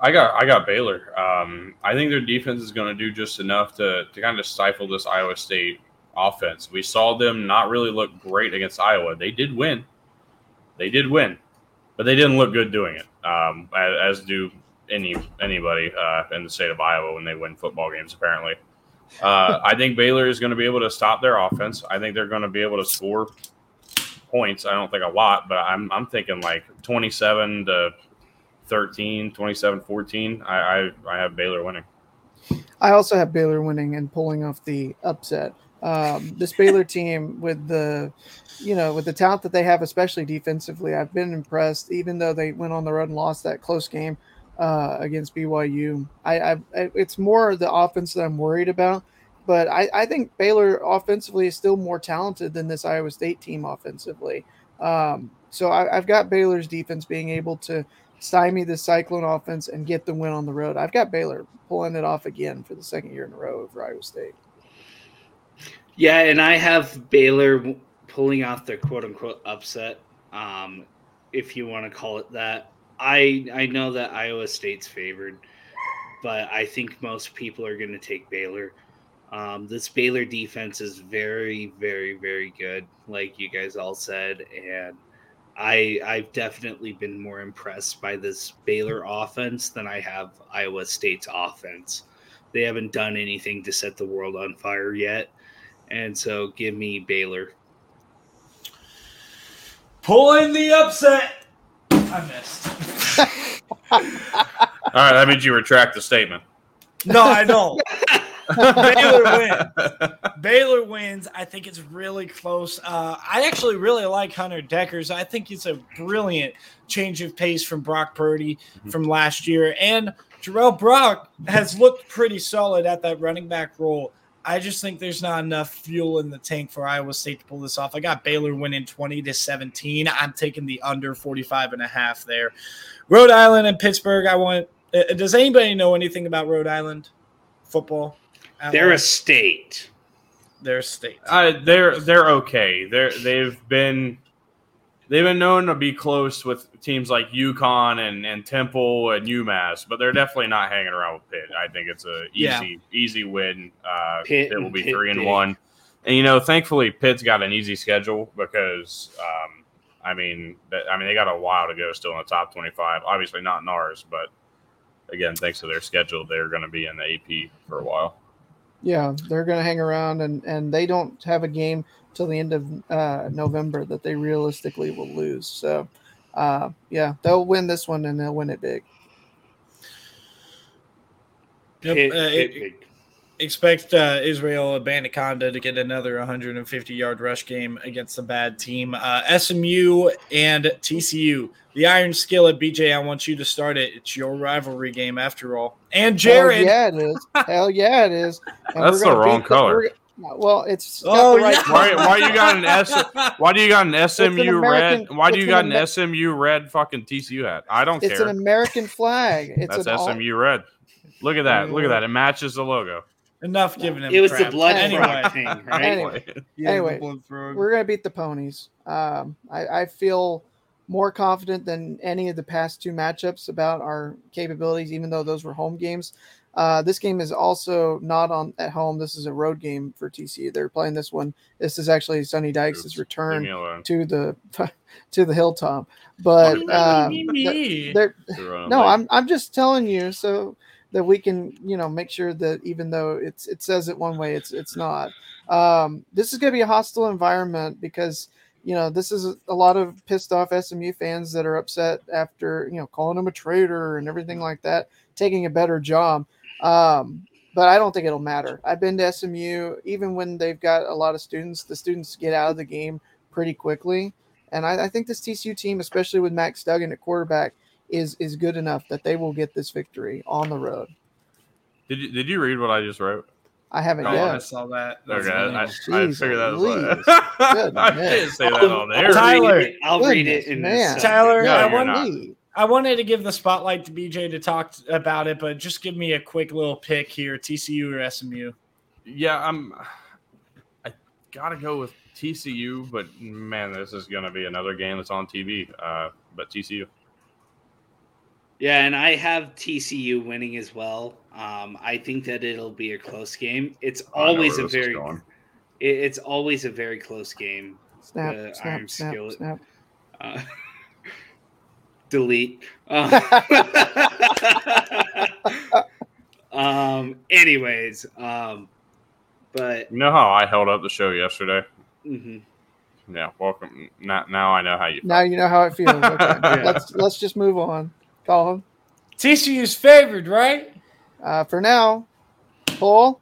I got I got Baylor. Um, I think their defense is going to do just enough to to kind of stifle this Iowa State offense. We saw them not really look great against Iowa. They did win. They did win, but they didn't look good doing it. Um, as, as do any anybody uh, in the state of Iowa when they win football games. Apparently, uh, I think Baylor is going to be able to stop their offense. I think they're going to be able to score points. I don't think a lot, but I'm I'm thinking like 27 to 13, 27, 14. I, I, I have Baylor winning. I also have Baylor winning and pulling off the upset. Um, this Baylor team with the, you know, with the talent that they have, especially defensively, I've been impressed. Even though they went on the road and lost that close game uh, against BYU, I, I, it's more the offense that I'm worried about. But I, I think Baylor offensively is still more talented than this Iowa State team offensively. Um, so I, I've got Baylor's defense being able to stymie the Cyclone offense and get the win on the road. I've got Baylor pulling it off again for the second year in a row over Iowa State. Yeah, and I have Baylor pulling off their quote unquote upset, um, if you want to call it that. I I know that Iowa State's favored, but I think most people are going to take Baylor. Um, this Baylor defense is very, very, very good, like you guys all said, and I I've definitely been more impressed by this Baylor offense than I have Iowa State's offense. They haven't done anything to set the world on fire yet. And so give me Baylor. Pulling the upset. I missed. All right, that means you retract the statement. No, I don't. Baylor wins. Baylor wins. I think it's really close. Uh, I actually really like Hunter Dekkers. I think it's a brilliant change of pace from Brock Purdy Mhm. from last year. And Jirehl Brock has looked pretty solid at that running back role. I just think there's not enough fuel in the tank for Iowa State to pull this off. I got Baylor winning 20 to 17. I'm taking the under 45 and a half there. Rhode Island and Pittsburgh. I want. uh, Does anybody know anything about Rhode Island football? They're a state. their state. Uh, they're they're okay. They're they've been they've been known to be close with teams like UConn and, and Temple and UMass, but they're definitely not hanging around with Pitt. I think it's a easy Yeah. easy win. Uh, Pitt Pitt will be Pitt three and big. one, and you know, thankfully Pitt's got an easy schedule because um, I mean, I mean they got a while to go still in the top twenty five. Obviously not in ours, but again, thanks to their schedule, they're going to be in the AP for a while. Yeah, they're going to hang around, and and they don't have a game till the end of uh, November that they realistically will lose. So, uh, yeah, they'll win this one and they'll win it big. Yep, Pitt- uh, Pitt it- big. expect uh, Israel Abanikanda to get another 150 yard rush game against a bad team. Uh, SMU and TCU. The Iron Skillet, BJ, I want you to start it. It's your rivalry game after all. And Jared. Hell yeah, it is. Hell yeah, it is. And That's we're gonna the wrong beat color. We're- well, it's Oh, the right yeah. Why, why you got an S? Why do you got an SMU red? American- Why do you got an Amer- SMU red fucking TCU hat? I don't It's care. It's an American flag. It's That's an all- SMU red. Look at that. Look at that. It matches the logo. Enough giving him It was the blood Anyway. thing, right? Anyway. Yeah, Anyway, blood we're gonna beat the ponies. Um, I, I feel more confident than any of the past two matchups about our capabilities, even though those were home games. Uh, this game is also not on at home. This is a road game for TCU. They're playing this one. This is actually Sonny Dykes' Oops. return Leave me alone. to the to the hilltop. But uh, they're You're no. I'm I'm just telling you so that we can you know make sure that even though it's it says it one way, it's it's not. Um, this is going to be a hostile environment because you know this is a lot of pissed off SMU fans that are upset after you know calling him a traitor and everything like that, taking a better job. Um, but I don't think it'll matter. I've been to SMU, even when they've got a lot of students, the students get out of the game pretty quickly. And I, I think this TCU team, especially with Max Duggan at quarterback, is is good enough that they will get this victory on the road. Did you Did you read what I just wrote? I haven't Oh, I saw that. That's Okay, I, I, I Jeez figured that was. Louise. I Goodness. didn't say that on I'll there. Tyler. read it, I'll read it in man. Tyler, No, I you're want not. Me. I wanted to give the spotlight to BJ to talk about it, but just give me a quick little pick here: TCU or SMU. Yeah, I'm. I gotta go with TCU, but man, this is gonna be another game that's on TV. Uh, but TCU. Yeah, and I have TCU winning as well. Um, I think that it'll be a close game. It's always a very, it's always a very close game. Snap, snap, Iron snap, Skillet. snap. Uh, delete. Uh, um. Anyways, um, but you know how I held up the show yesterday. Mm-hmm. Yeah. Welcome. Now, now I know how you. Feel. Now you know how it feels. Okay. yeah. Let's let's just move on. Call him. TCU's favored, right? Uh, for now, Paul.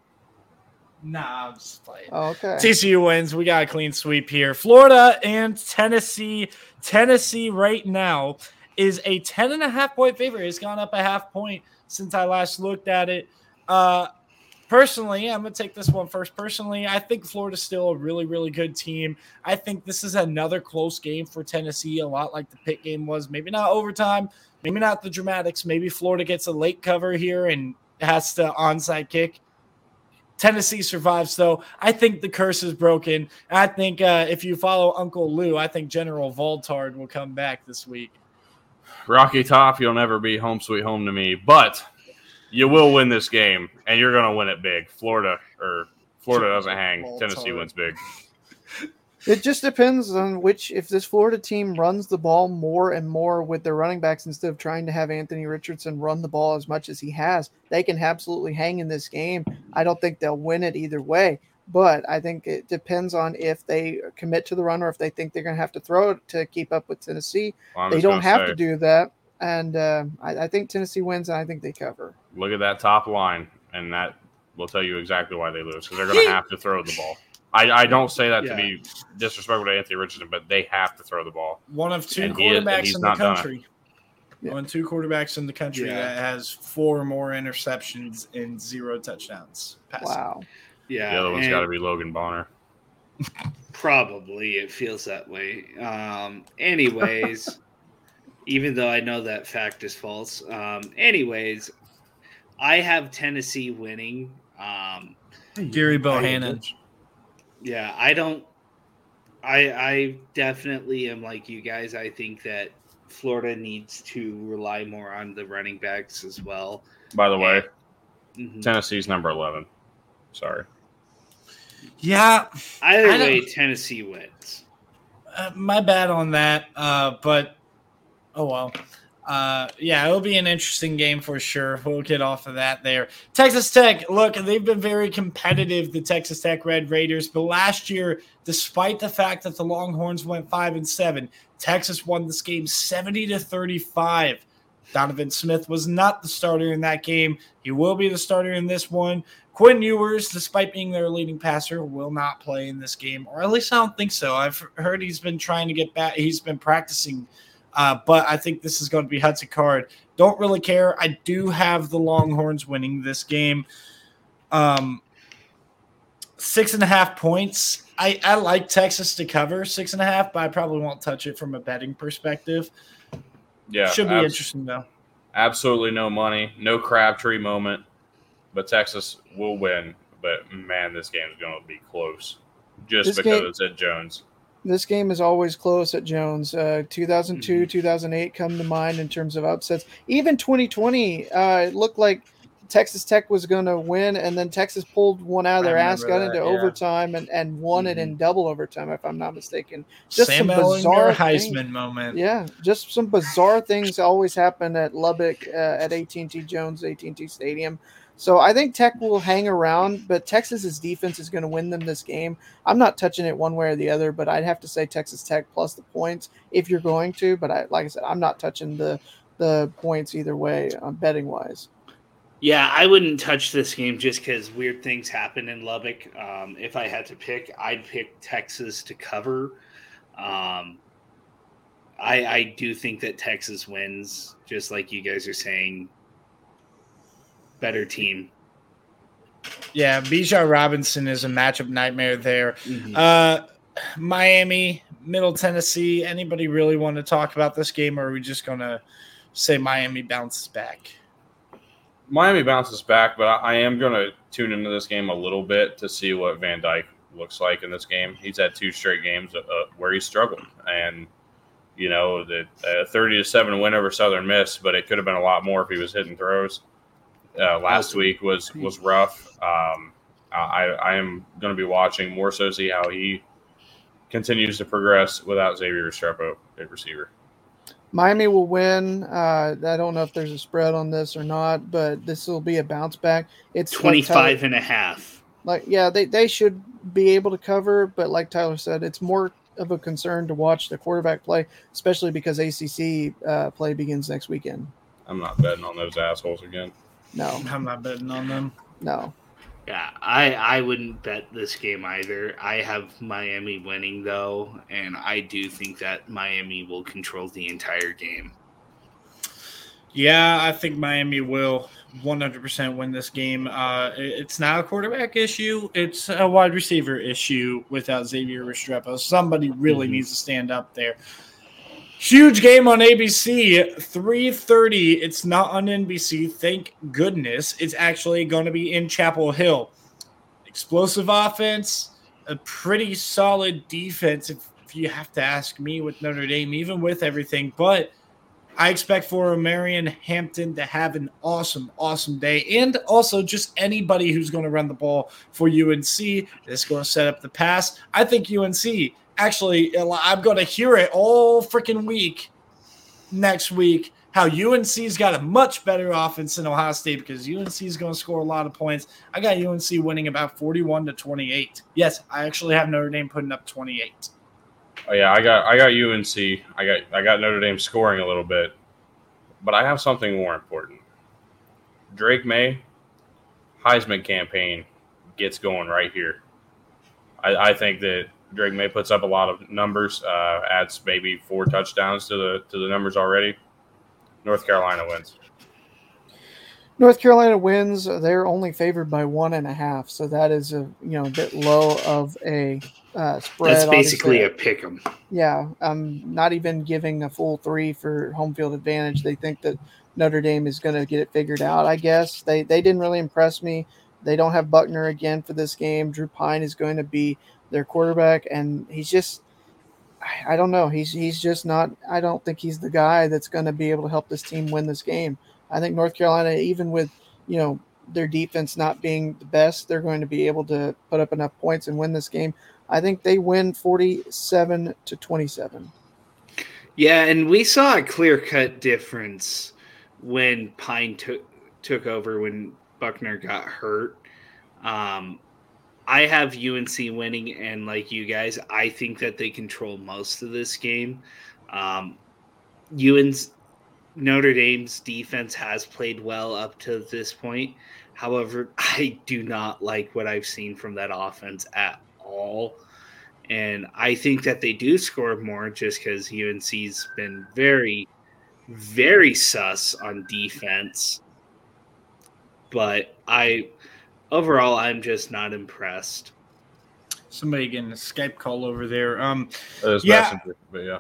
Nah, I'm just playing. Oh, okay. TCU wins. We got a clean sweep here. Florida and Tennessee. Tennessee right now is a 10 and a half point favorite. It's gone up a half point since I last looked at it. Uh, personally, I'm going to take this one first. Personally, I think Florida's still a really, really good team. I think this is another close game for Tennessee, a lot like the Pitt game was. Maybe not overtime, maybe not the dramatics. Maybe Florida gets a late cover here and has to onside kick. Tennessee survives, though. I think the curse is broken. I think uh, if you follow Uncle Lou, I think General Voltard will come back this week. Rocky Top, you'll never be home sweet home to me, but you will win this game, and you're going to win it big. Florida or Florida doesn't hang. Tennessee wins big. It just depends on which. If this Florida team runs the ball more and more with their running backs instead of trying to have Anthony Richardson run the ball as much as he has, they can absolutely hang in this game. I don't think they'll win it either way, but I think it depends on if they commit to the run or if they think they're going to have to throw it to keep up with Tennessee. Well, they don't have say, to do that, and uh, I, I think Tennessee wins, and I think they cover. Look at that top line, and that will tell you exactly why they lose because they're going to have to throw the ball. I, I don't say that yeah. to be disrespectful to Anthony Richardson, but they have to throw the ball. One of two and quarterbacks is, in the country. Yeah. One two quarterbacks in the country yeah. that has four more interceptions and zero touchdowns. Passing. Wow. Yeah. The other one's got to be Logan Bonner. Probably it feels that way. Um, anyways, even though I know that fact is false. Um, anyways, I have Tennessee winning. Um, Gary Bohannon. Yeah, I don't. I I definitely am like you guys. I think that Florida needs to rely more on the running backs as well. By the way, mm-hmm. Tennessee's number eleven. Sorry. Yeah. Either way, Tennessee wins. Uh, my bad on that. Uh, but oh well. Uh, yeah, it'll be an interesting game for sure. We'll get off of that there. Texas Tech, look, they've been very competitive, the Texas Tech Red Raiders, but last year, despite the fact that the Longhorns went five and seven, Texas won this game 70 to 35. Donovan Smith was not the starter in that game. He will be the starter in this one. Quinn Ewers, despite being their leading passer, will not play in this game, or at least I don't think so. I've heard he's been trying to get back. He's been practicing uh, but I think this is going to be Hudson Card. Don't really care. I do have the Longhorns winning this game. Um, six and a half points. I, I like Texas to cover six and a half, but I probably won't touch it from a betting perspective. Yeah. Should be abs- interesting, though. Absolutely no money, no Crabtree moment, but Texas will win. But man, this game is going to be close just this because game- it's at Jones this game is always close at Jones. Uh, 2002, mm-hmm. 2008 come to mind in terms of upsets. Even 2020, uh, it looked like Texas Tech was going to win, and then Texas pulled one out of their ass, got that, into yeah. overtime, and, and won mm-hmm. it in mm-hmm. double overtime, if I'm not mistaken. Just Sam some bizarre Heisman things. moment. Yeah, just some bizarre things always happen at Lubbock uh, at AT&T Jones, AT&T Stadium. So I think Tech will hang around, but Texas's defense is going to win them this game. I'm not touching it one way or the other, but I'd have to say Texas Tech plus the points if you're going to. But I, like I said, I'm not touching the the points either way, um, betting wise. Yeah, I wouldn't touch this game just because weird things happen in Lubbock. Um, if I had to pick, I'd pick Texas to cover. Um, I, I do think that Texas wins, just like you guys are saying better team. Yeah, Bijan Robinson is a matchup nightmare there. Mm-hmm. Uh, Miami, Middle Tennessee. Anybody really want to talk about this game, or are we just gonna say Miami bounces back. Miami bounces back, but I, I am going to tune into this game a little bit to see what Van Dyke looks like in this game. He's had two straight games uh, where he's struggled, and you know the uh, thirty to seven win over Southern Miss, but it could have been a lot more if he was hitting throws. Uh, last week was was rough. Um, I, I am going to be watching more so see how he continues to progress without Xavier Restrepo at receiver. Miami will win. Uh, I don't know if there's a spread on this or not, but this will be a bounce back. It's 25 like Tyler, and a half. Like, yeah, they, they should be able to cover, but like Tyler said, it's more of a concern to watch the quarterback play, especially because ACC uh, play begins next weekend. I'm not betting on those assholes again. No, I'm not betting on them. No. Yeah, I I wouldn't bet this game either. I have Miami winning though, and I do think that Miami will control the entire game. Yeah, I think Miami will 100% win this game. Uh, it's not a quarterback issue; it's a wide receiver issue without Xavier Restrepo. Somebody really mm-hmm. needs to stand up there. Huge game on ABC, 3:30. It's not on NBC. Thank goodness. It's actually going to be in Chapel Hill. Explosive offense, a pretty solid defense if, if you have to ask me with Notre Dame even with everything, but I expect for Marion Hampton to have an awesome, awesome day. And also just anybody who's going to run the ball for UNC is going to set up the pass. I think UNC actually, I'm going to hear it all freaking week next week how UNC's got a much better offense than Ohio State because UNC is going to score a lot of points. I got UNC winning about 41 to 28. Yes, I actually have Notre Dame putting up 28. Oh yeah, I got I got UNC. I got I got Notre Dame scoring a little bit. But I have something more important. Drake Maye Heisman campaign gets going right here. I, I think that Drake Maye puts up a lot of numbers, uh, adds maybe four touchdowns to the to the numbers already. North Carolina wins. North Carolina wins. They're only favored by one and a half, so that is a you know a bit low of a uh, spread. That's basically obviously. a pick 'em. Yeah, I'm not even giving a full three for home field advantage. They think that Notre Dame is going to get it figured out. I guess they they didn't really impress me. They don't have Buchner again for this game. Drew Pyne is going to be their quarterback, and he's just I don't know. He's he's just not. I don't think he's the guy that's going to be able to help this team win this game. I think North Carolina, even with you know their defense not being the best, they're going to be able to put up enough points and win this game. I think they win forty-seven to twenty-seven. Yeah, and we saw a clear-cut difference when Pyne took took over when Buchner got hurt. Um, I have UNC winning, and like you guys, I think that they control most of this game. Um, UNC Notre Dame's defense has played well up to this point. However, I do not like what I've seen from that offense at all. And I think that they do score more just because UNC's been very, very sus on defense. But I overall, I'm just not impressed. Somebody getting a Skype call over there. Um, yeah, but yeah.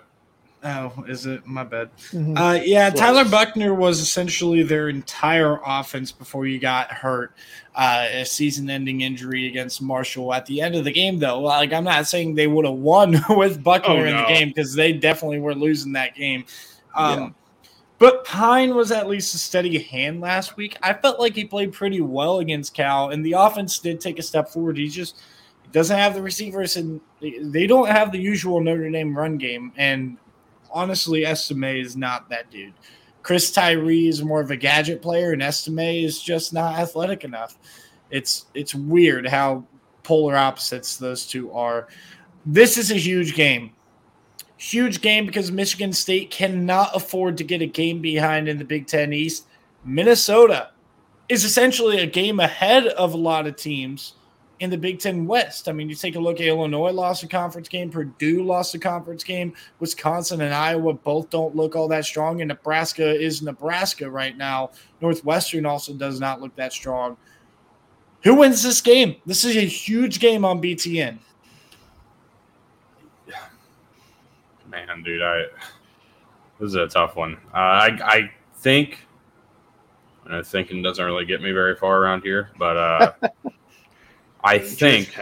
Oh, is it my bad? Mm-hmm. Uh, yeah, Close. Tyler Buchner was essentially their entire offense before you got hurt. Uh, a season-ending injury against Marshall at the end of the game, though. Like I'm not saying they would have won with Buchner oh, no. in the game because they definitely were losing that game. Um, yeah. But Pyne was at least a steady hand last week. I felt like he played pretty well against Cal, and the offense did take a step forward. He just doesn't have the receivers, and they don't have the usual Notre Dame run game. And honestly, Estime is not that dude. Chris Tyree is more of a gadget player, and Estime is just not athletic enough. It's it's weird how polar opposites those two are. This is a huge game. Huge game because Michigan State cannot afford to get a game behind in the Big Ten East. Minnesota is essentially a game ahead of a lot of teams in the Big Ten West. I mean, you take a look at Illinois lost a conference game, Purdue lost a conference game, Wisconsin and Iowa both don't look all that strong, and Nebraska is Nebraska right now. Northwestern also does not look that strong. Who wins this game? This is a huge game on BTN. Man, dude, I this is a tough one. Uh, I I think, and I thinking doesn't really get me very far around here, but uh, I think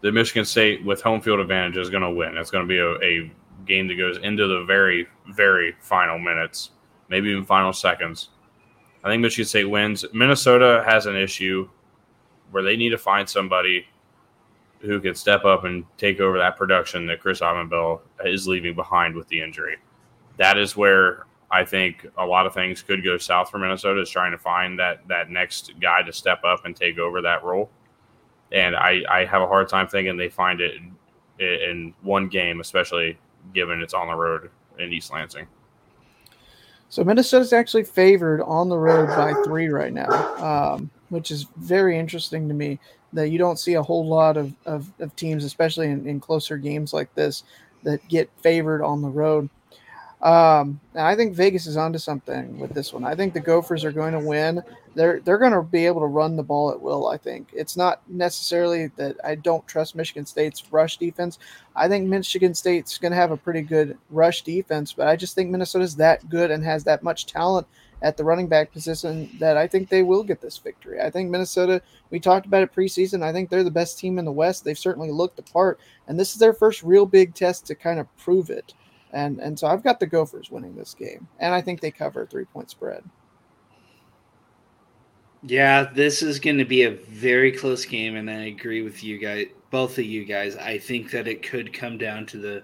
the Michigan State with home field advantage is going to win. It's going to be a, a game that goes into the very, very final minutes, maybe even final seconds. I think Michigan State wins. Minnesota has an issue where they need to find somebody who can step up and take over that production that Chris Autman-Bell is leaving behind with the injury. That is where I think a lot of things could go south for Minnesota is trying to find that that next guy to step up and take over that role. And I, I have a hard time thinking they find it in, in one game, especially given it's on the road in East Lansing. So Minnesota's actually favored on the road by three right now, um, which is very interesting to me. That you don't see a whole lot of, of, of teams, especially in, in, closer games like this, that get favored on the road. Um, I think Vegas is onto something with this one. I think the Gophers are going to win. They're they're going to be able to run the ball at will. I think it's not necessarily that I don't trust Michigan State's rush defense. I think Michigan State's going to have a pretty good rush defense, but I just think Minnesota's that good and has that much talent at the running back position that I think they will get this victory. I think Minnesota, we talked about it preseason. I think they're the best team in the West. They've certainly looked the part, and this is their first real big test to kind of prove it. And and so I've got the Gophers winning this game, and I think they cover a three point spread. Yeah, this is going to be a very close game, and I agree with you guys, both of you guys. I think that it could come down to the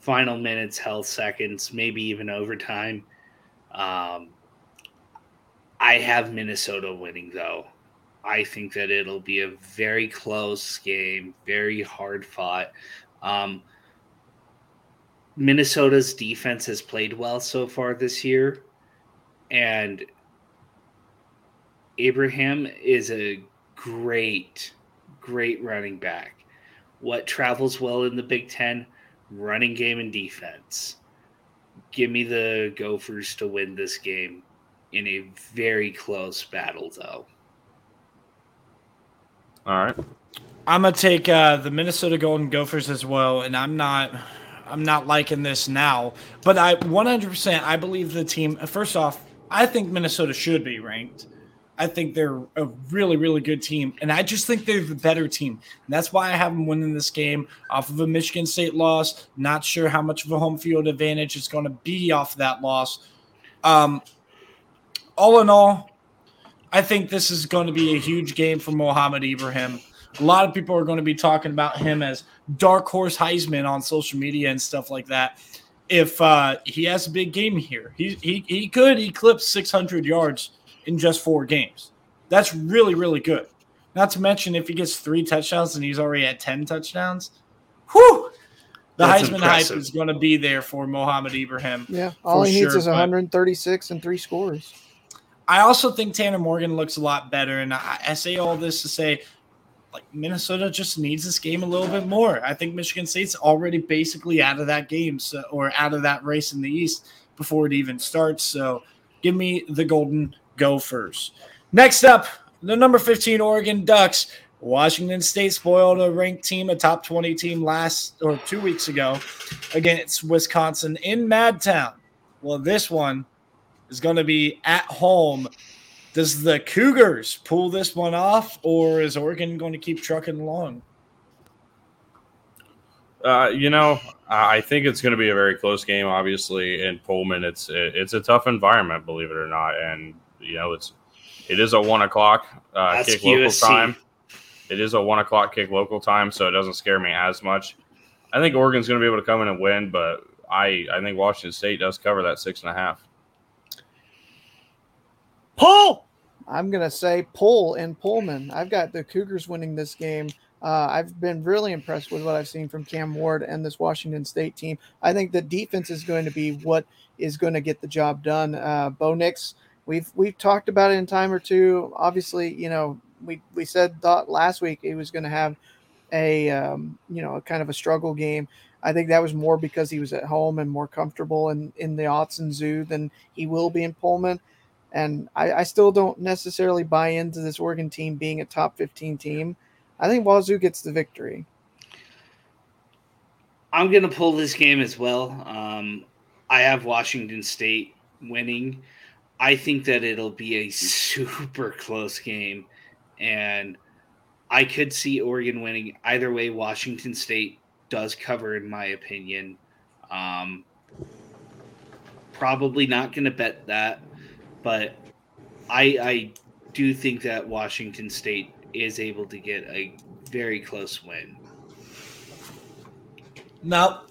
final minutes, health seconds, maybe even overtime. Um, I have Minnesota winning, though. I think that it'll be a very close game, very hard fought. Um, Minnesota's defense has played well so far this year, and Ibrahim is a great, great running back. What travels well in the Big Ten? Running game and defense. Give me the Gophers to win this game in a very close battle, though. All right. I'm gonna take uh, the Minnesota Golden Gophers as well, and I'm not. I'm not liking this now, but I 100% I believe the team. First off, I think Minnesota should be ranked. I think they're a really, really good team, and I just think they're the better team. And that's why I have them winning this game off of a Michigan State loss. Not sure how much of a home field advantage it's going to be off that loss. Um, all in all, I think this is going to be a huge game for Mohamed Ibrahim. A lot of people are going to be talking about him as dark horse Heisman on social media and stuff like that. If uh, he has a big game here, he, he, he could eclipse 600 yards in just four games. That's really, really good. Not to mention, if he gets three touchdowns and he's already at 10 touchdowns, whew, the That's Heisman impressive. hype is going to be there for Mohamed Ibrahim. Yeah, all he needs sure, is 136 and three scores. I also think Tanner Morgan looks a lot better. And I, I say all this to say like Minnesota just needs this game a little bit more. I think Michigan State's already basically out of that game so, or out of that race in the East before it even starts. So give me the Golden Gophers. Next up, the number 15 Oregon Ducks. Washington State spoiled a ranked team, a top 20 team last or two weeks ago against Wisconsin in Madtown. Well, this one is going to be at home does the Cougars pull this one off, or is Oregon going to keep trucking along? Uh, you know, I think it's going to be a very close game. Obviously, in Pullman, it's it's a tough environment, believe it or not, and you know it's it is a one o'clock uh, kick local time. It is a one o'clock kick local time, so it doesn't scare me as much. I think Oregon's going to be able to come in and win, but I I think Washington State does cover that six and a half. Pull. I'm gonna say pull in Pullman. I've got the Cougars winning this game. Uh, I've been really impressed with what I've seen from Cam Ward and this Washington State team. I think the defense is going to be what is going to get the job done. Uh, Bo Nix, we've we've talked about it in time or two. Obviously, you know we we said thought last week he was going to have a um, you know a kind of a struggle game. I think that was more because he was at home and more comfortable in in the Autzen Zoo than he will be in Pullman. And I, I, still don't necessarily buy into this Oregon team being a top 15 team. I think Wazoo gets the victory. I'm going to pull this game as well. Um, I have Washington State winning. I think that it'll be a super close game, and I could see Oregon winning. Either way, Washington State does cover, in my opinion. Um, probably not going to bet that, but I, I do think that Washington State is able to get a very close win. Nope.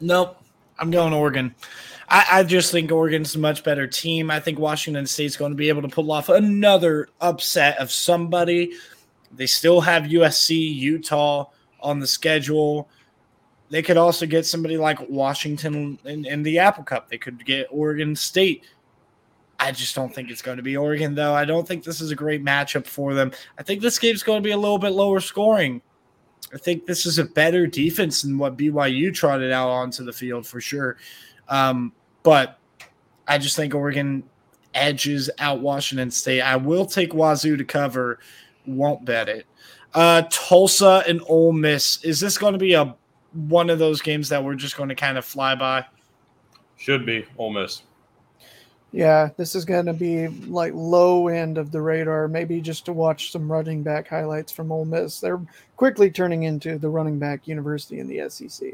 Nope. I'm going Oregon. I, I, just think Oregon's a much better team. I think Washington State's going to be able to pull off another upset of somebody. They still have USC, Utah on the schedule. They could also get somebody like Washington in, in the Apple Cup. They could get Oregon State. I just don't think it's going to be Oregon, though. I don't think this is a great matchup for them. I think this game's going to be a little bit lower scoring. I think this is a better defense than what BYU trotted out onto the field for sure. Um, but I just think Oregon edges out Washington State. I will take Wazoo to cover, won't bet it. Uh, Tulsa and Ole Miss. Is this going to be a one of those games that we're just going to kind of fly by? Should be Ole Miss. Yeah, this is going to be like low end of the radar. Maybe just to watch some running back highlights from Ole Miss. They're quickly turning into the running back university in the SEC.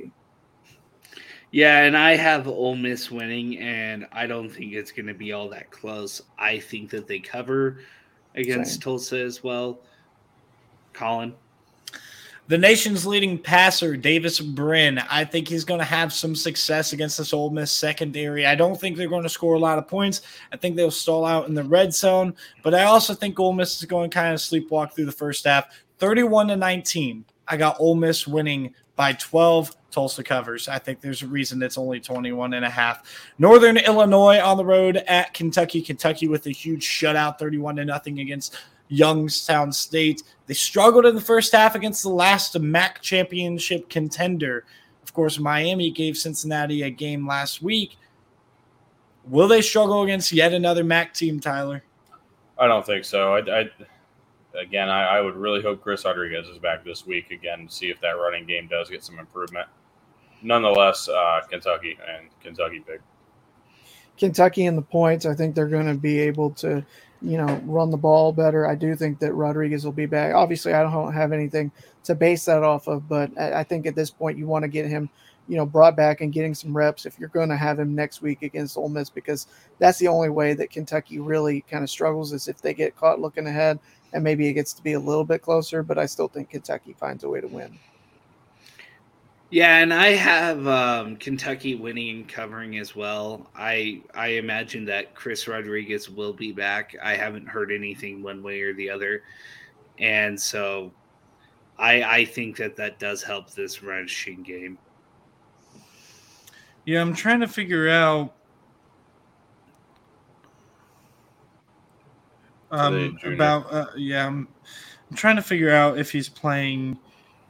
Yeah, and I have Ole Miss winning, and I don't think it's going to be all that close. I think that they cover against Same. Tulsa as well. Collin. The nation's leading passer, Davis Brin, I think he's going to have some success against this Ole Miss secondary. I don't think they're going to score a lot of points. I think they'll stall out in the red zone, but I also think Ole Miss is going to kind of sleepwalk through the first half. 31 to 19. I got Ole Miss winning by 12. Tulsa covers. I think there's a reason it's only 21 and a half. Northern Illinois on the road at Kentucky. Kentucky with a huge shutout, 31 to nothing against Youngstown State. They struggled in the first half against the last MAC championship contender. Of course, Miami gave Cincinnati a game last week. Will they struggle against yet another MAC team, Tyler? I don't think so. I, I again, I, I, would really hope Chris Rodriguez is back this week again to see if that running game does get some improvement. Nonetheless, uh, Kentucky and Kentucky big. Kentucky in the points. I think they're going to be able to you know, run the ball better. I do think that Rodriguez will be back. Obviously, I don't have anything to base that off of, but I think at this point you want to get him, you know, brought back and getting some reps if you're going to have him next week against Ole Miss because that's the only way that Kentucky really kind of struggles is if they get caught looking ahead and maybe it gets to be a little bit closer. But I still think Kentucky finds a way to win. Yeah, and I have um, Kentucky winning and covering as well. I I imagine that Chris Rodriguez will be back. I haven't heard anything one way or the other, and so I I think that that does help this rushing game. Yeah, I'm trying to figure out. Um, about uh, yeah, I'm, I'm trying to figure out if he's playing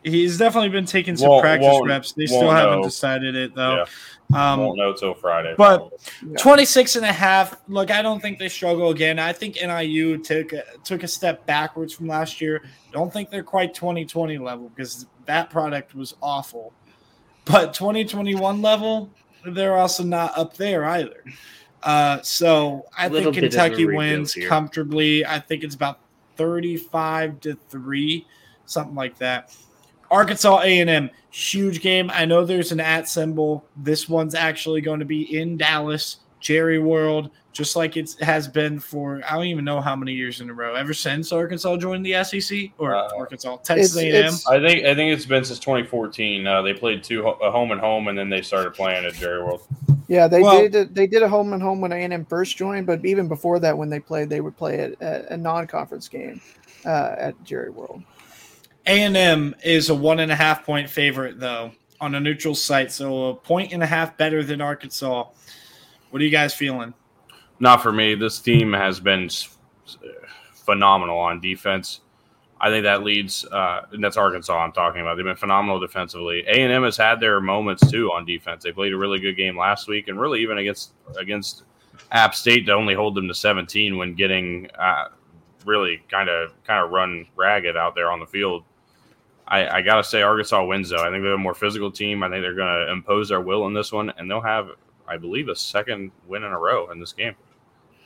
He's definitely been taking some won't, practice won't, reps. They still haven't know. decided it though. Yeah. Um, won't know till Friday. But yeah. 26 and a half. Look, I don't think they struggle again. I think NIU took a, took a step backwards from last year. Don't think they're quite 2020 level because that product was awful. But 2021 level, they're also not up there either. Uh, so I think Kentucky wins here. comfortably. I think it's about 35 to 3, something like that. Arkansas A&M, huge game. I know there's an at symbol. This one's actually going to be in Dallas, Jerry World, just like it has been for I don't even know how many years in a row. Ever since Arkansas joined the SEC or uh, Arkansas, Texas A&M. I think I think it's been since 2014. Uh, they played two a home and home, and then they started playing at Jerry World. Yeah, they well, did. They did a home and home when A&M first joined, but even before that, when they played, they would play at, a non-conference game uh, at Jerry World. A&m is a one and a half point favorite though on a neutral site so a point and a half better than arkansas. What are you guys feeling? Not for me. This team has been phenomenal on defense. I think that leads uh, and that's arkansas i'm talking about. They've been phenomenal defensively. A&m has had their moments too on defense. They played a really good game last week and really even against against app state to only hold them to 17 when getting uh, really kind of kind of run ragged out there on the field I, I gotta say Arkansas wins though. I think they're a more physical team. I think they're gonna impose their will in this one, and they'll have I believe, a second win in a row in this game.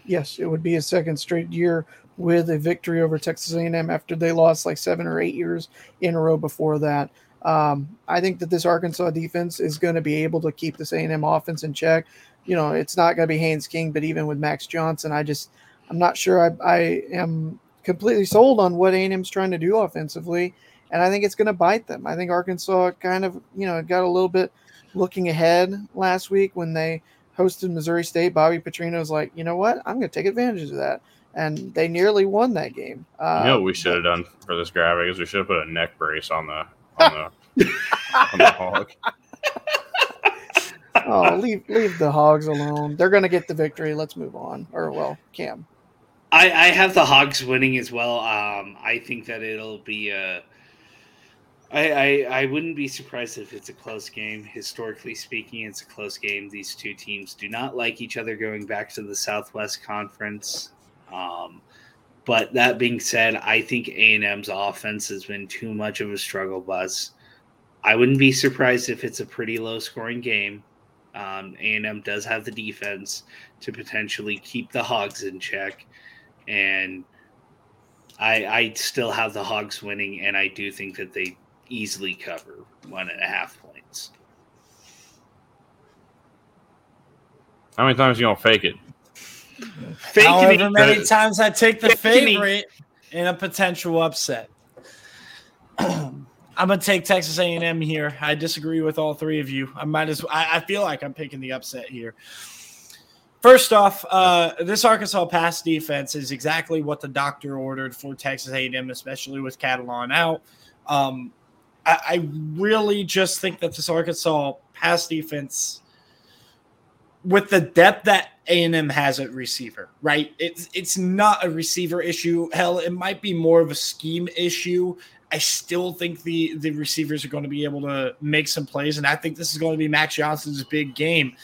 Yes, it would be a second straight year with a victory over Texas A&M after they lost like seven or eight years in a row before that. Um, I think that this Arkansas defense is going to be able to keep this A&M offense in check. You know, it's not going to be Haynes King, but even with Max Johnson, I just I'm not sure I, I am completely sold on what A&M's trying to do offensively, and I think it's going to bite them. I think Arkansas kind of you know got a little bit looking ahead last week when they hosted Missouri State. Bobby Petrino was like, you know what, I'm going to take advantage of that and they nearly won that game. Uh, you know what we should have done for this graphic is we should have put a neck brace on the on the, on the hog. oh, leave leave the hogs alone. They're going to get the victory. Let's move on. Or well, Cam. I, I have the hogs winning as well. Um, I think that it'll be a. I, I, I wouldn't be surprised if it's a close game. Historically speaking, it's a close game. These two teams do not like each other going back to the Southwest Conference. Um, but that being said, I think A&M's offense has been too much of a struggle bus. I wouldn't be surprised if it's a pretty low scoring game. Um, A&M does have the defense to potentially keep the Hogs in check, and I, I still have the Hogs winning, and I do think that they easily cover one and a half points. How many times are you gonna fake it? Fake However many times I take the favorite in a potential upset. I'm gonna take Texas A&M here. I disagree with all three of you. I might as I, I feel like I'm picking the upset here. First off, uh, this Arkansas pass defense is exactly what the doctor ordered for Texas A&M, especially with Catalon out. Um, I, I really just think that this Arkansas pass defense with the depth that A&M has at receiver, right? It's it's not a receiver issue. Hell, it might be more of a scheme issue. I still think the the receivers are going to be able to make some plays, and I think this is going to be Max Johnson's big game.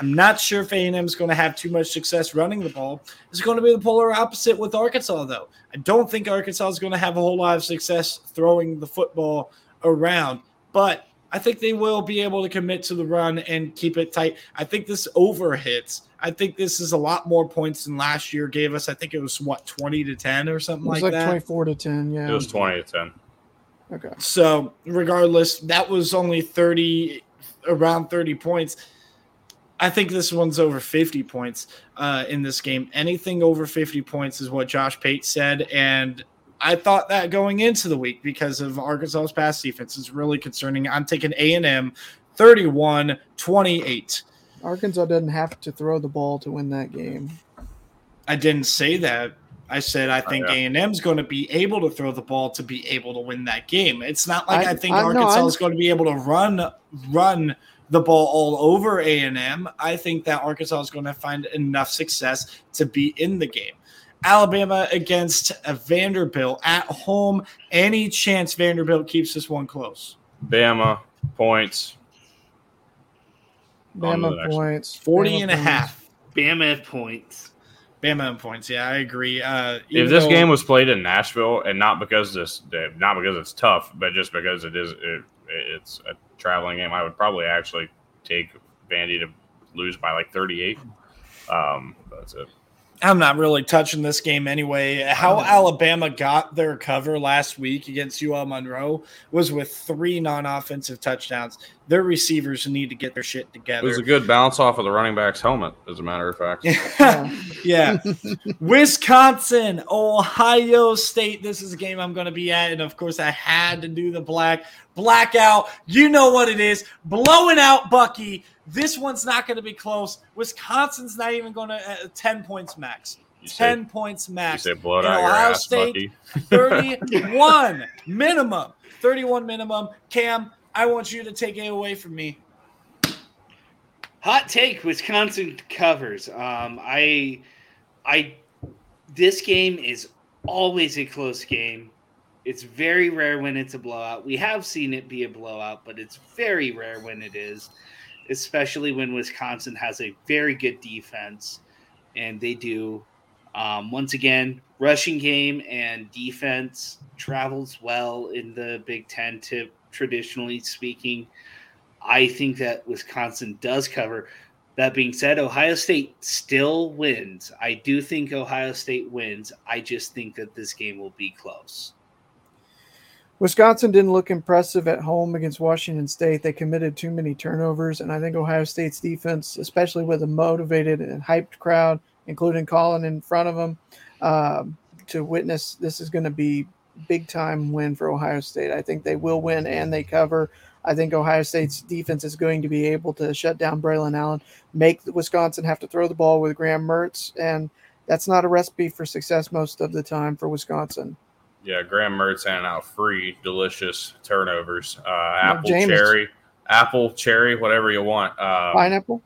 I'm not sure if A&M is going to have too much success running the ball. It's going to be the polar opposite with Arkansas, though. I don't think Arkansas is going to have a whole lot of success throwing the football around, but I think they will be able to commit to the run and keep it tight. I think this over hits. I think this is a lot more points than last year gave us. I think it was what twenty to ten or something like, like that. Twenty four to ten. Yeah, it was twenty to ten. Okay. So regardless, that was only thirty, around thirty points. I think this one's over 50 points uh, in this game. Anything over 50 points is what Josh Pate said. And I thought that going into the week because of Arkansas's pass defense is really concerning. I'm taking A&M 31 28. Arkansas doesn't have to throw the ball to win that game. I didn't say that. I said I oh, think oh, yeah. A&M's going to be able to throw the ball to be able to win that game. It's not like I, I think I, Arkansas no, is going to be able to run run the ball all over A&M. I think that Arkansas is going to find enough success to be in the game. Alabama against Vanderbilt at home. Any chance Vanderbilt keeps this one close? Bama points. Bama points. 40 Bama and points. a half. Bama points. Bama points. Yeah, I agree. Uh, if this though, game was played in Nashville, and not because this, not because it's tough, but just because it is, it, it's a traveling game, I would probably actually take Vandy to lose by like 38. Um, that's it. I'm not really touching this game anyway. How uh-huh. Alabama got their cover last week against UL Monroe was with three non-offensive touchdowns. Their receivers need to get their shit together. It was a good bounce off of the running back's helmet, as a matter of fact. yeah. Wisconsin, Ohio State. This is a game I'm going to be at, and of course, I had to do the black blackout. You know what it is, blowing out Bucky this one's not going to be close. Wisconsin's not even going to uh, 10 points max. You 10 say, points max. You say blow it out Ohio your ass, State, 31 minimum. 31 minimum. Cam, I want you to take it away from me. Hot take: Wisconsin covers. Um, I, I, this game is always a close game. It's very rare when it's a blowout. We have seen it be a blowout, but it's very rare when it is especially when Wisconsin has a very good defense, and they do. Um, once again, rushing game and defense travels well in the Big Ten. To traditionally speaking, I think that Wisconsin does cover. That being said, Ohio State still wins. I do think Ohio State wins. I just think that this game will be close. Wisconsin didn't look impressive at home against Washington State. They committed too many turnovers, and I think Ohio State's defense, especially with a motivated and hyped crowd, including Collin in front of them, um, to witness this is going to be big time win for Ohio State. I think they will win and they cover. I think Ohio State's defense is going to be able to shut down Braylon Allen, make Wisconsin have to throw the ball with Graham Mertz, and that's not a recipe for success most of the time for Wisconsin. Yeah, Graham Mertz handing out free, delicious turnovers. Uh, apple, James- cherry, apple, cherry, whatever you want. Um, Pineapple?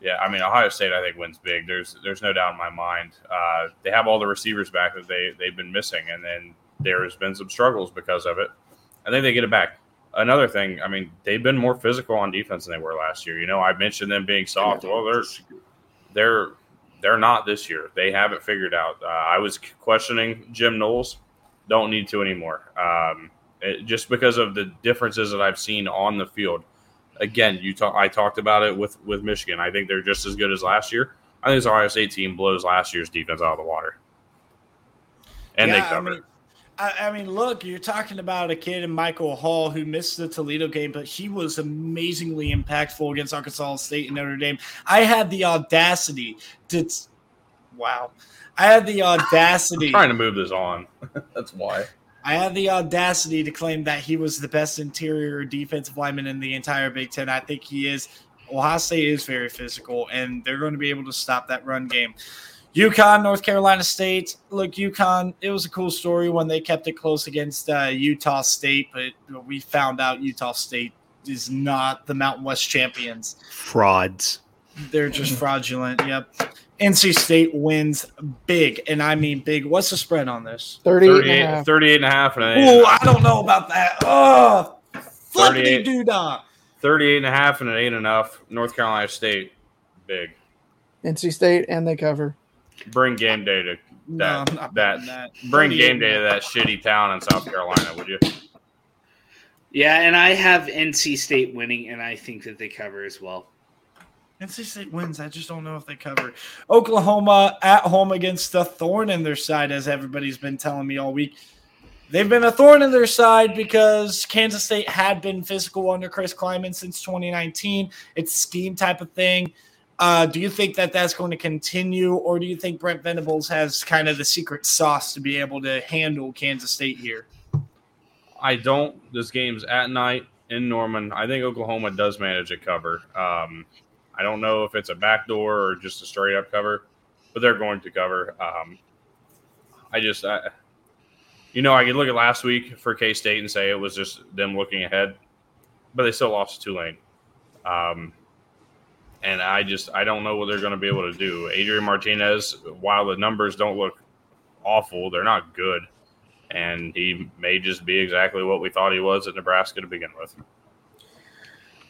Yeah, I mean Ohio State, I think wins big. There's there's no doubt in my mind. Uh, they have all the receivers back that they they've been missing, and then there's been some struggles because of it. I think they get it back. Another thing, I mean, they've been more physical on defense than they were last year. You know, I mentioned them being soft. Well, they're they're they're not this year. They haven't figured out. Uh, I was questioning Jim Knowles. Don't need to anymore. Um, it, just because of the differences that I've seen on the field. Again, you talk. I talked about it with with Michigan. I think they're just as good as last year. I think this Ohio State team blows last year's defense out of the water, and they Yeah, I cover. mean, I, I mean, look, you're talking about a kid in Michael Hall who missed the Toledo game, but he was amazingly impactful against Arkansas State and Notre Dame. I had the audacity to, wow, I had the audacity. I'm trying to move this on. That's why. I had the audacity to claim that he was the best interior defensive lineman in the entire Big Ten. I think he is. Ohio State is very physical, and they're going to be able to stop that run game. UConn, North Carolina State. Look, UConn, it was a cool story when they kept it close against uh, Utah State, but we found out Utah State is not the Mountain West champions. Frauds. They're just fraudulent. Yep. NC State wins big, and I mean big. What's the spread on this? 38 and a 38, half. 38 and a half and an eight Oh, and a I half. don't know about that. Oh, flippity 38. doodah. 38 and a half and an eight enough. North Carolina State, big. NC State, and they cover. Bring game day to that. I'm that, that. bring game day to that shitty town in South Carolina, would you? Yeah, and I have NC State winning, and I think that they cover as well. NC State wins. I just don't know if they cover. Oklahoma at home against the thorn in their side, as everybody's been telling me all week. They've been a thorn in their side because Kansas State had been physical under Chris Klieman since 2019. It's scheme type of thing. Uh, do you think that that's going to continue, or do you think Brent Venables has kind of the secret sauce to be able to handle Kansas State here? I don't. This game's at night in Norman. I think Oklahoma does manage a cover. Um, I don't know if it's a backdoor or just a straight up cover, but they're going to cover. Um, I just, I, you know, I could look at last week for K State and say it was just them looking ahead, but they still lost to Tulane. Um, and I just, I don't know what they're going to be able to do. Adrian Martinez, while the numbers don't look awful, they're not good and he may just be exactly what we thought he was at Nebraska to begin with.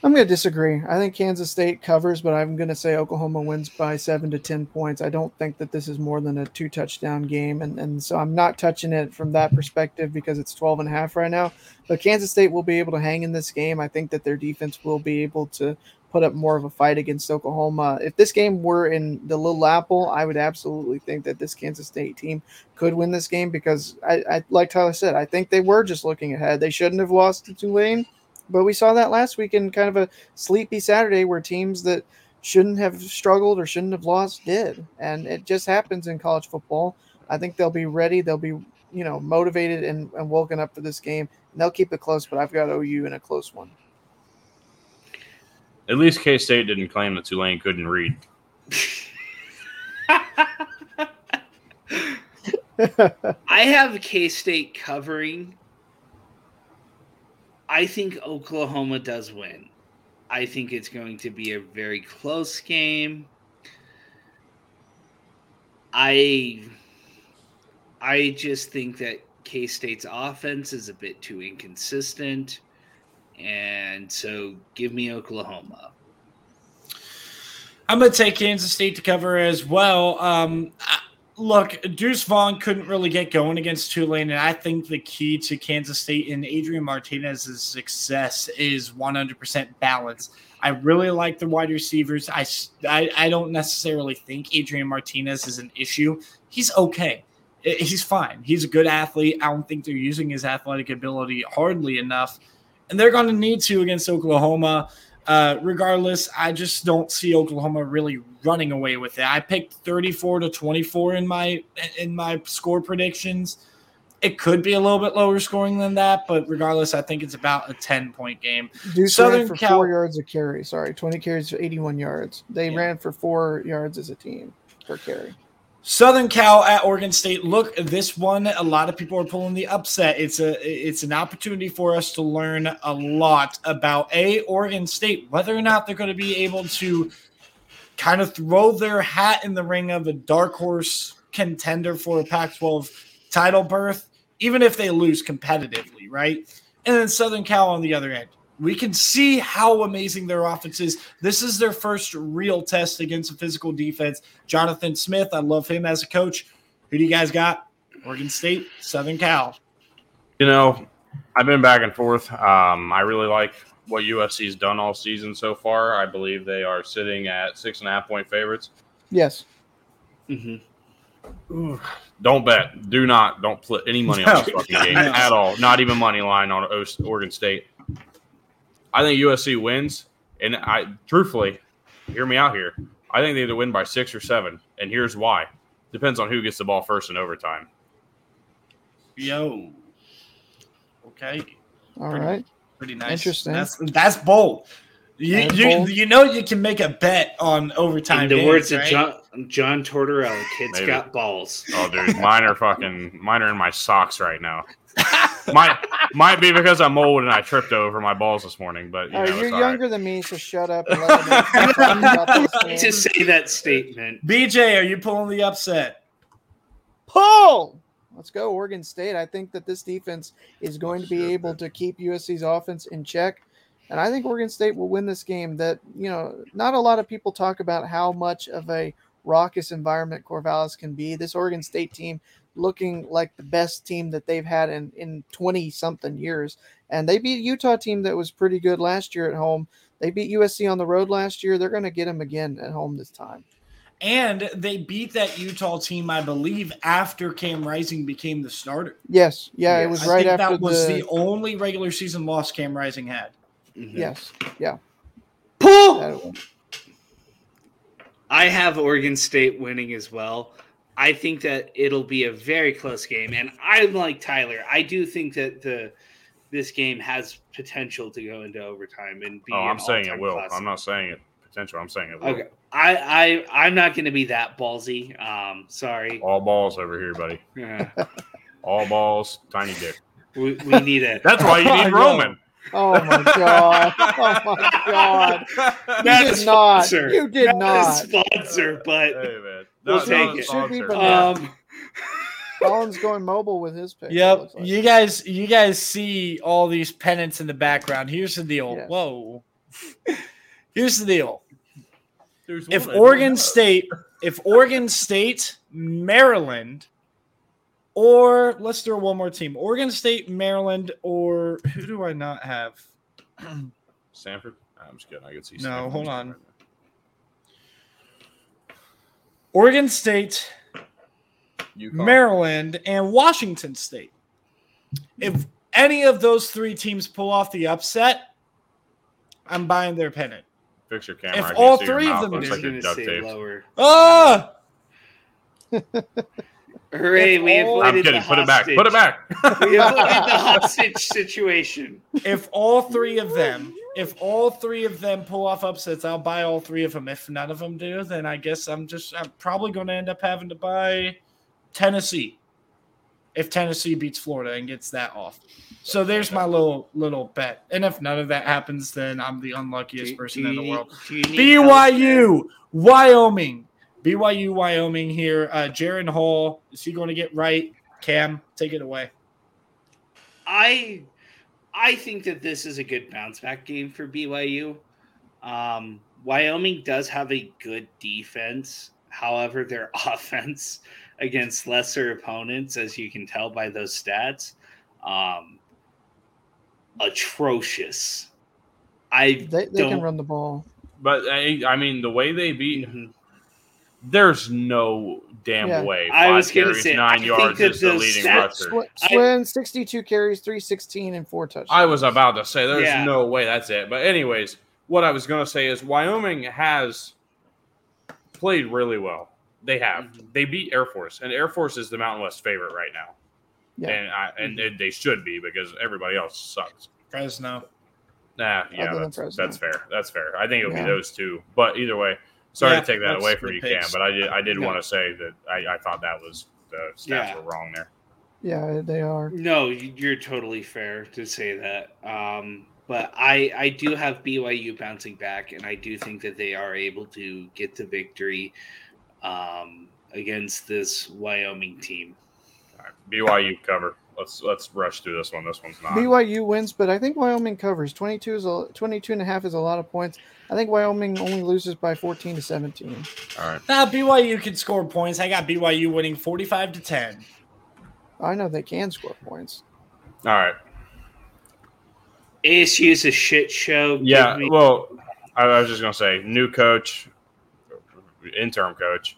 I'm going to disagree. I think Kansas State covers, but I'm going to say Oklahoma wins by seven to 10 points. I don't think that this is more than a two touchdown game. And, and so I'm not touching it from that perspective because it's 12 and a half right now. But Kansas State will be able to hang in this game. I think that their defense will be able to put up more of a fight against Oklahoma. If this game were in the Little Apple, I would absolutely think that this Kansas State team could win this game because I, I like Tyler said, I think they were just looking ahead. They shouldn't have lost to Tulane. But we saw that last week in kind of a sleepy Saturday where teams that shouldn't have struggled or shouldn't have lost did. And it just happens in college football. I think they'll be ready. They'll be, you know, motivated and, and woken up for this game. And they'll keep it close, but I've got OU in a close one. At least K State didn't claim that Tulane couldn't read. I have K State covering. I think Oklahoma does win. I think it's going to be a very close game. I I just think that K State's offense is a bit too inconsistent. And so give me Oklahoma. I'm going to take Kansas State to cover as well. Um, I, look, Deuce Vaughn couldn't really get going against Tulane, and I think the key to Kansas State and Adrian Martinez's success is 100% balance. I really like the wide receivers. I, I, I don't necessarily think Adrian Martinez is an issue. He's okay. He's fine. He's a good athlete. I don't think they're using his athletic ability hardly enough, and they're going to need to against Oklahoma. Uh, regardless, I just don't see Oklahoma really running away with it. I picked 34 to 24 in my in my score predictions. It could be a little bit lower scoring than that, but regardless, I think it's about a 10 point game. Deuce Southern ran for Cal- four yards a carry. Sorry, 20 carries for 81 yards. They yeah. ran for four yards as a team per carry. Southern Cal at Oregon State. Look, this one, a lot of people are pulling the upset. It's a it's an opportunity for us to learn a lot about a Oregon State, whether or not they're going to be able to kind of throw their hat in the ring of a dark horse contender for a Pac-12 title berth, even if they lose competitively, right? And then Southern Cal on the other end. We can see how amazing their offense is. This is their first real test against a physical defense. Jonathan Smith, I love him as a coach. Who do you guys got? Oregon State, Southern Cal. You know, I've been back and forth. Um, I really like what USC's done all season so far. I believe they are sitting at six and a half point favorites. Yes. Mm-hmm. Don't bet. Do not. Don't put any money on this fucking game at all. Not even money line on Oregon State. I think USC wins, and I truthfully, hear me out here. I think they either win by six or seven, and here's why: depends on who gets the ball first in overtime. Yo, okay, all pretty, right, pretty nice. Interesting. That's that's bold. You, you, you know you can make a bet on overtime. In the games, words right? of John John Tortorella, kids Maybe. got balls. Oh, dude, mine are fucking mine are in my socks right now might might be because I'm old and I tripped over my balls this morning. But you oh, know, you're younger right. than me, so shut up. And let to say that statement. BJ, are you pulling the upset? Pull. Let's go, Oregon State. I think that this defense is going to be able to keep USC's offense in check. And I think Oregon State will win this game. That, you know, not a lot of people talk about how much of a raucous environment Corvallis can be. This Oregon State team looking like the best team that they've had in in 20 something years and they beat utah team that was pretty good last year at home they beat usc on the road last year they're going to get them again at home this time and they beat that Utah team, I believe, after Cam Rising became the starter. Yes, yeah, yes. it was right after that was the... the... only regular season loss Cam Rising had. Mm-hmm. Yes, yeah. I have Oregon State winning as well. I think that it'll be a very close game, and I'm like Tyler. I do think that the this game has potential to go into overtime and be. Oh, I'm saying it will. Classic. I'm not saying it potential. I'm saying it will. Okay, I I I'm not going to be that ballsy. Um, sorry. All balls over here, buddy. Yeah. All balls, tiny dick. We, we need it. That's why you need Roman. Oh my god! Oh my god! You did not. You did not. Sponsor, but hey, man. we'll take it. Should be um, Collin's going mobile with his pick. Yep. Like. You guys, you guys see all these pennants in the background. Here's the deal. Yes. Whoa. Here's the deal. if Oregon State, if Oregon State, Maryland, or let's throw one more team: Oregon State, Maryland, or who do I not have? Stanford. I'm just kidding. I can see. No, Stanford hold on. Right Oregon State, UConn. Maryland, and Washington State. If any of those three teams pull off the upset, I'm buying their pennant. Fix your camera. If all three of them looks like you're duct taped. Ah! Hooray, we avoided I'm kidding. Put it back. Put it back. we avoided the hostage situation. If all three of them, if all three of them pull off upsets, I'll buy all three of them. If none of them do, then I guess I'm just I'm probably going to end up having to buy Tennessee. If Tennessee beats Florida and gets that off. So there's my little little bet. And if none of that happens, then I'm the unluckiest do, person do in the world. BYU, Wyoming. BYU Wyoming here. Uh, Jaren Hall is he going to get right? Cam, take it away. I I think that this is a good bounce back game for BYU. Um, Wyoming does have a good defense. However, their offense against lesser opponents, as you can tell by those stats, um, atrocious. I They, they don't. can run the ball. But I, I mean, the way they beat, Mhm. There's no damn Yeah. way. I Five was gonna carries, say, nine think yards that is the leading stats- rusher. Swen, 62 carries, 316, and four touchdowns. I was about to say there's Yeah. no way that's it. But anyways, what I was going to say is Wyoming has played really well. They have. Mhm. They beat Air Force, and Air Force is the Mountain West favorite right now. Yeah. And I, and Mm-hmm. they should be because everybody else sucks. Fresno. Nah, yeah, that's, that's fair. That's fair. I think it'll Yeah. be those two. But either way, sorry Yeah, to take that away from you, picks. Cam. But I did I did No. want to say that I, I thought that was the stats Yeah. were wrong there. Yeah, they are. No, you- you're totally fair to say that. Um, but I I do have BYU bouncing back, and I do think that they are able to get the victory um, against this Wyoming team. All right, BYU cover. Let's let's rush through this one. This one's not. BYU wins, but I think Wyoming covers. 22 is a 22 and a half is a lot of points. I think Wyoming only loses by 14 to 17. All right. Now BYU can score points. I got BYU winning 45 to 10. I know they can score points. All right. ASU is a shit show. Yeah. me- Well, I, I was just gonna say, new coach, interim coach.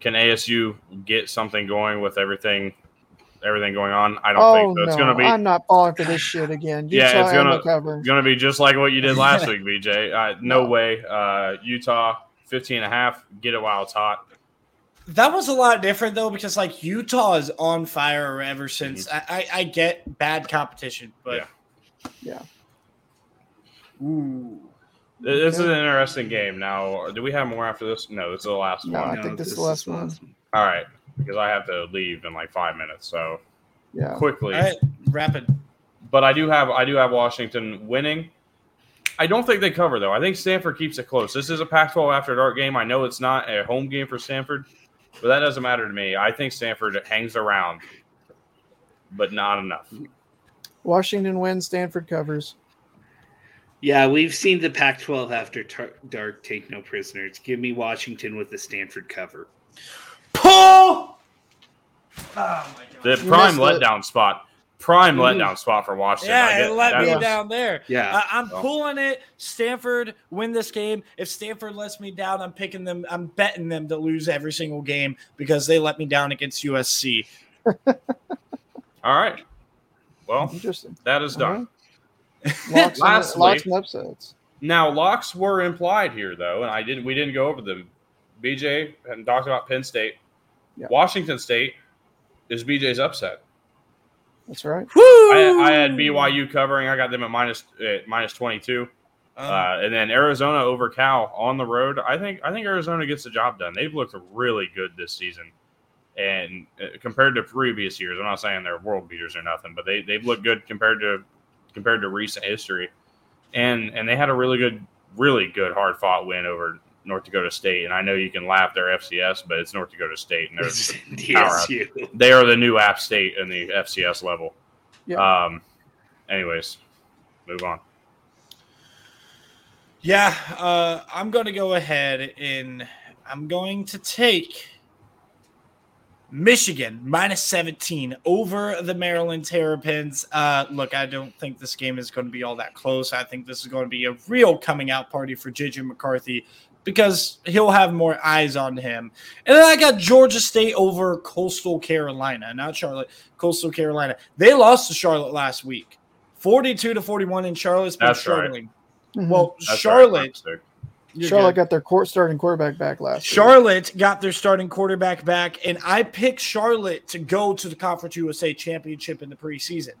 Can ASU get something going with everything, everything going on? I don't Oh think so. It's no, gonna be I'm not falling for this shit again. Yeah, it's gonna- and the cover. gonna be just like what you did last week, BJ. Uh, no, No. way. Uh, Utah 15 and a half. Get it while it's hot. That was a lot different though because like Utah is on fire ever since. I, I, I get bad competition, but Yeah. Yeah. Ooh. This is an interesting game. Now, do we have more after this? No, this is the last No, one. I think this is the last one. All right, because I have to leave in like five minutes. So Yeah. quickly. All right, rapid. but I do have I do have Washington winning. I don't think they cover though. I think Stanford keeps it close. This is a Pac-12 after dark game. I know it's not a home game for Stanford, but that doesn't matter to me. I think Stanford hangs around, but not enough. Washington wins, Stanford covers. Yeah, we've seen the Pac 12 after tar- dark take no prisoners. Give me Washington with the Stanford cover. Pull. Oh. The You prime missed it. letdown spot, prime Mhm. letdown spot for Washington. Yeah, get- it let that me was- down there. Yeah. I, I'm Well. pulling it. Stanford win this game. If Stanford lets me down, I'm picking them. I'm betting them to lose every single game because they let me down against USC. All right. Well, Interesting. that is done. Locks, and, Lastly- locks and upsets. Now locks were implied here, though, and I didn't. We didn't go over them. BJ and talked about Penn State. Yeah. Washington State is BJ's upset. That's right. I, I had BYU covering. I got them at minus at minus twenty two, Um, uh, and then Arizona over Cal on the road. I think I think Arizona gets the job done. They've looked really good this season, and uh, compared to previous years, I'm not saying they're world beaters or nothing, but they they've looked good compared to compared to recent history, and and they had a really good, really good hard fought win over North Dakota State. And I know you can laugh their FCS, but it's North Dakota State, and they're It's DSU. they are the new App State in the FCS level. Yeah. Um. Anyways, move on. Yeah, uh, I'm going to go ahead and I'm going to take Michigan minus 17 over the Maryland Terrapins. Uh, look, I don't think this game is going to be all that close. I think this is going to be a real coming out party for JJ McCarthy because he'll have more eyes on him. And then I got Georgia State over Coastal Carolina, not Charlotte, Coastal Carolina. They lost to Charlotte last week. 42 to 41 in Charlotte's been That's right. struggling. Mhm. Well, That's Charlotte, right, you're Charlotte good. got their court starting quarterback back last. week. Charlotte got their starting quarterback back, and I picked Charlotte to go to the Conference USA championship in the preseason.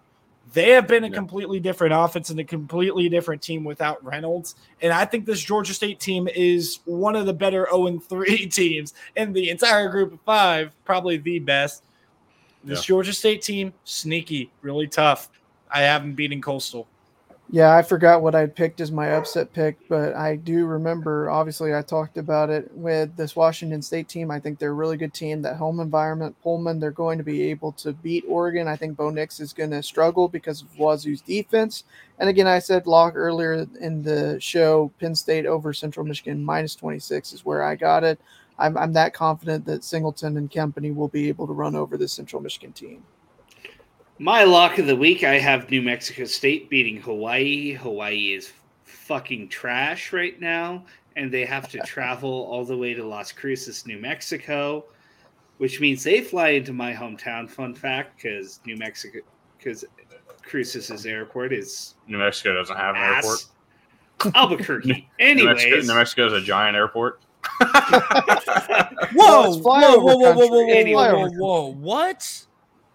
They have been a Yeah. completely different offense and a completely different team without Reynolds. And I think this Georgia State team is one of the better 0 3 teams in the entire group of five, probably the best. This Yeah. Georgia State team, sneaky, really tough. I have them beating Coastal. Yeah, I forgot what I'd picked as my upset pick, but I do remember. Obviously, I talked about it with this Washington State team. I think they're a really good team. That home environment, Pullman, they're going to be able to beat Oregon. I think Bo Nix is going to struggle because of Wazoo's defense. And again, I said lock earlier in the show, Penn State over Central Michigan minus 26 is where I got it. I'm, I'm that confident that Singleton and company will be able to run over this Central Michigan team. My lock of the week, I have New Mexico State beating Hawaii. Hawaii is fucking trash right now, and they have to travel all the way to Las Cruces, New Mexico, which means they fly into my hometown. Fun fact, because New Mexico, because Cruces' airport is New Mexico doesn't have an ass. airport. Albuquerque. New Mexico, New Mexico is a giant airport. Whoa, it's whoa, flyover whoa, whoa, whoa, whoa, whoa, whoa, whoa, whoa, what?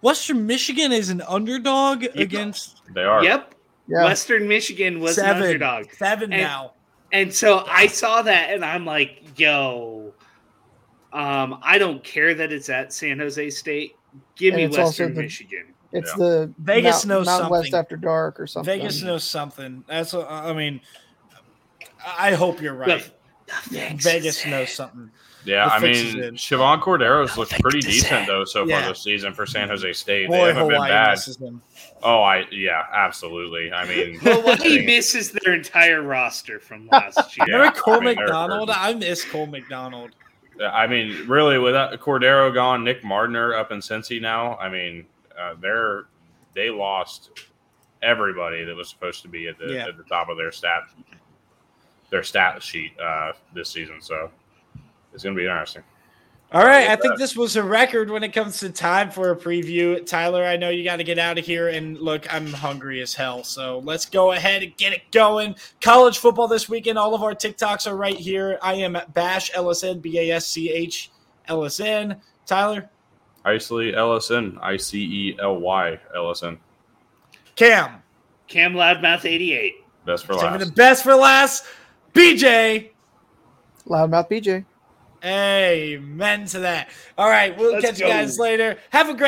Western Michigan is an underdog against They are. yep, Yeah, Western Michigan was seven. an underdog. Seven And- now. And so I saw that and I'm like, yo, um, I don't care that it's at San Jose State. Give And me Western the- Michigan. it's Yeah. the Vegas Mount, knows Mountain West something. after dark or something. Vegas knows something. That's what, I mean. I hope you're right. The- the Vegas knows in. something. Yeah, I mean, in. Chevan Cordeiro's looked pretty decent in. though so Yeah. far this season for San Jose State. they haven't Hawaii been bad. misses them. Oh, I yeah, absolutely. I mean, Hawaii he misses their entire roster from last year. Yeah, Remember Cole I mean, McDonald? I miss Cole McDonald. I mean, really, without Cordero gone, Nick Mardner up in Cincy now. I mean, uh, they're they lost everybody that was supposed to be at the Yeah. at the top of their stat their stat sheet uh, this season. So it's going to be interesting. All right, I think this was a record when it comes to time for a preview. Tyler, I know you got to get out of here, and look, I'm hungry as hell. So let's go ahead and get it going. College football this weekend. All of our TikToks are right here. I am at Bash LSN, B A S C H L S N. Tyler, Isley Ellison, I C E L Y Ellison. Cam, Cam Loudmouth 88. Best for last. saving last. the best for last. BJ, Loudmouth BJ. Amen to that. All right, we'll Let's catch you guys later. Have a great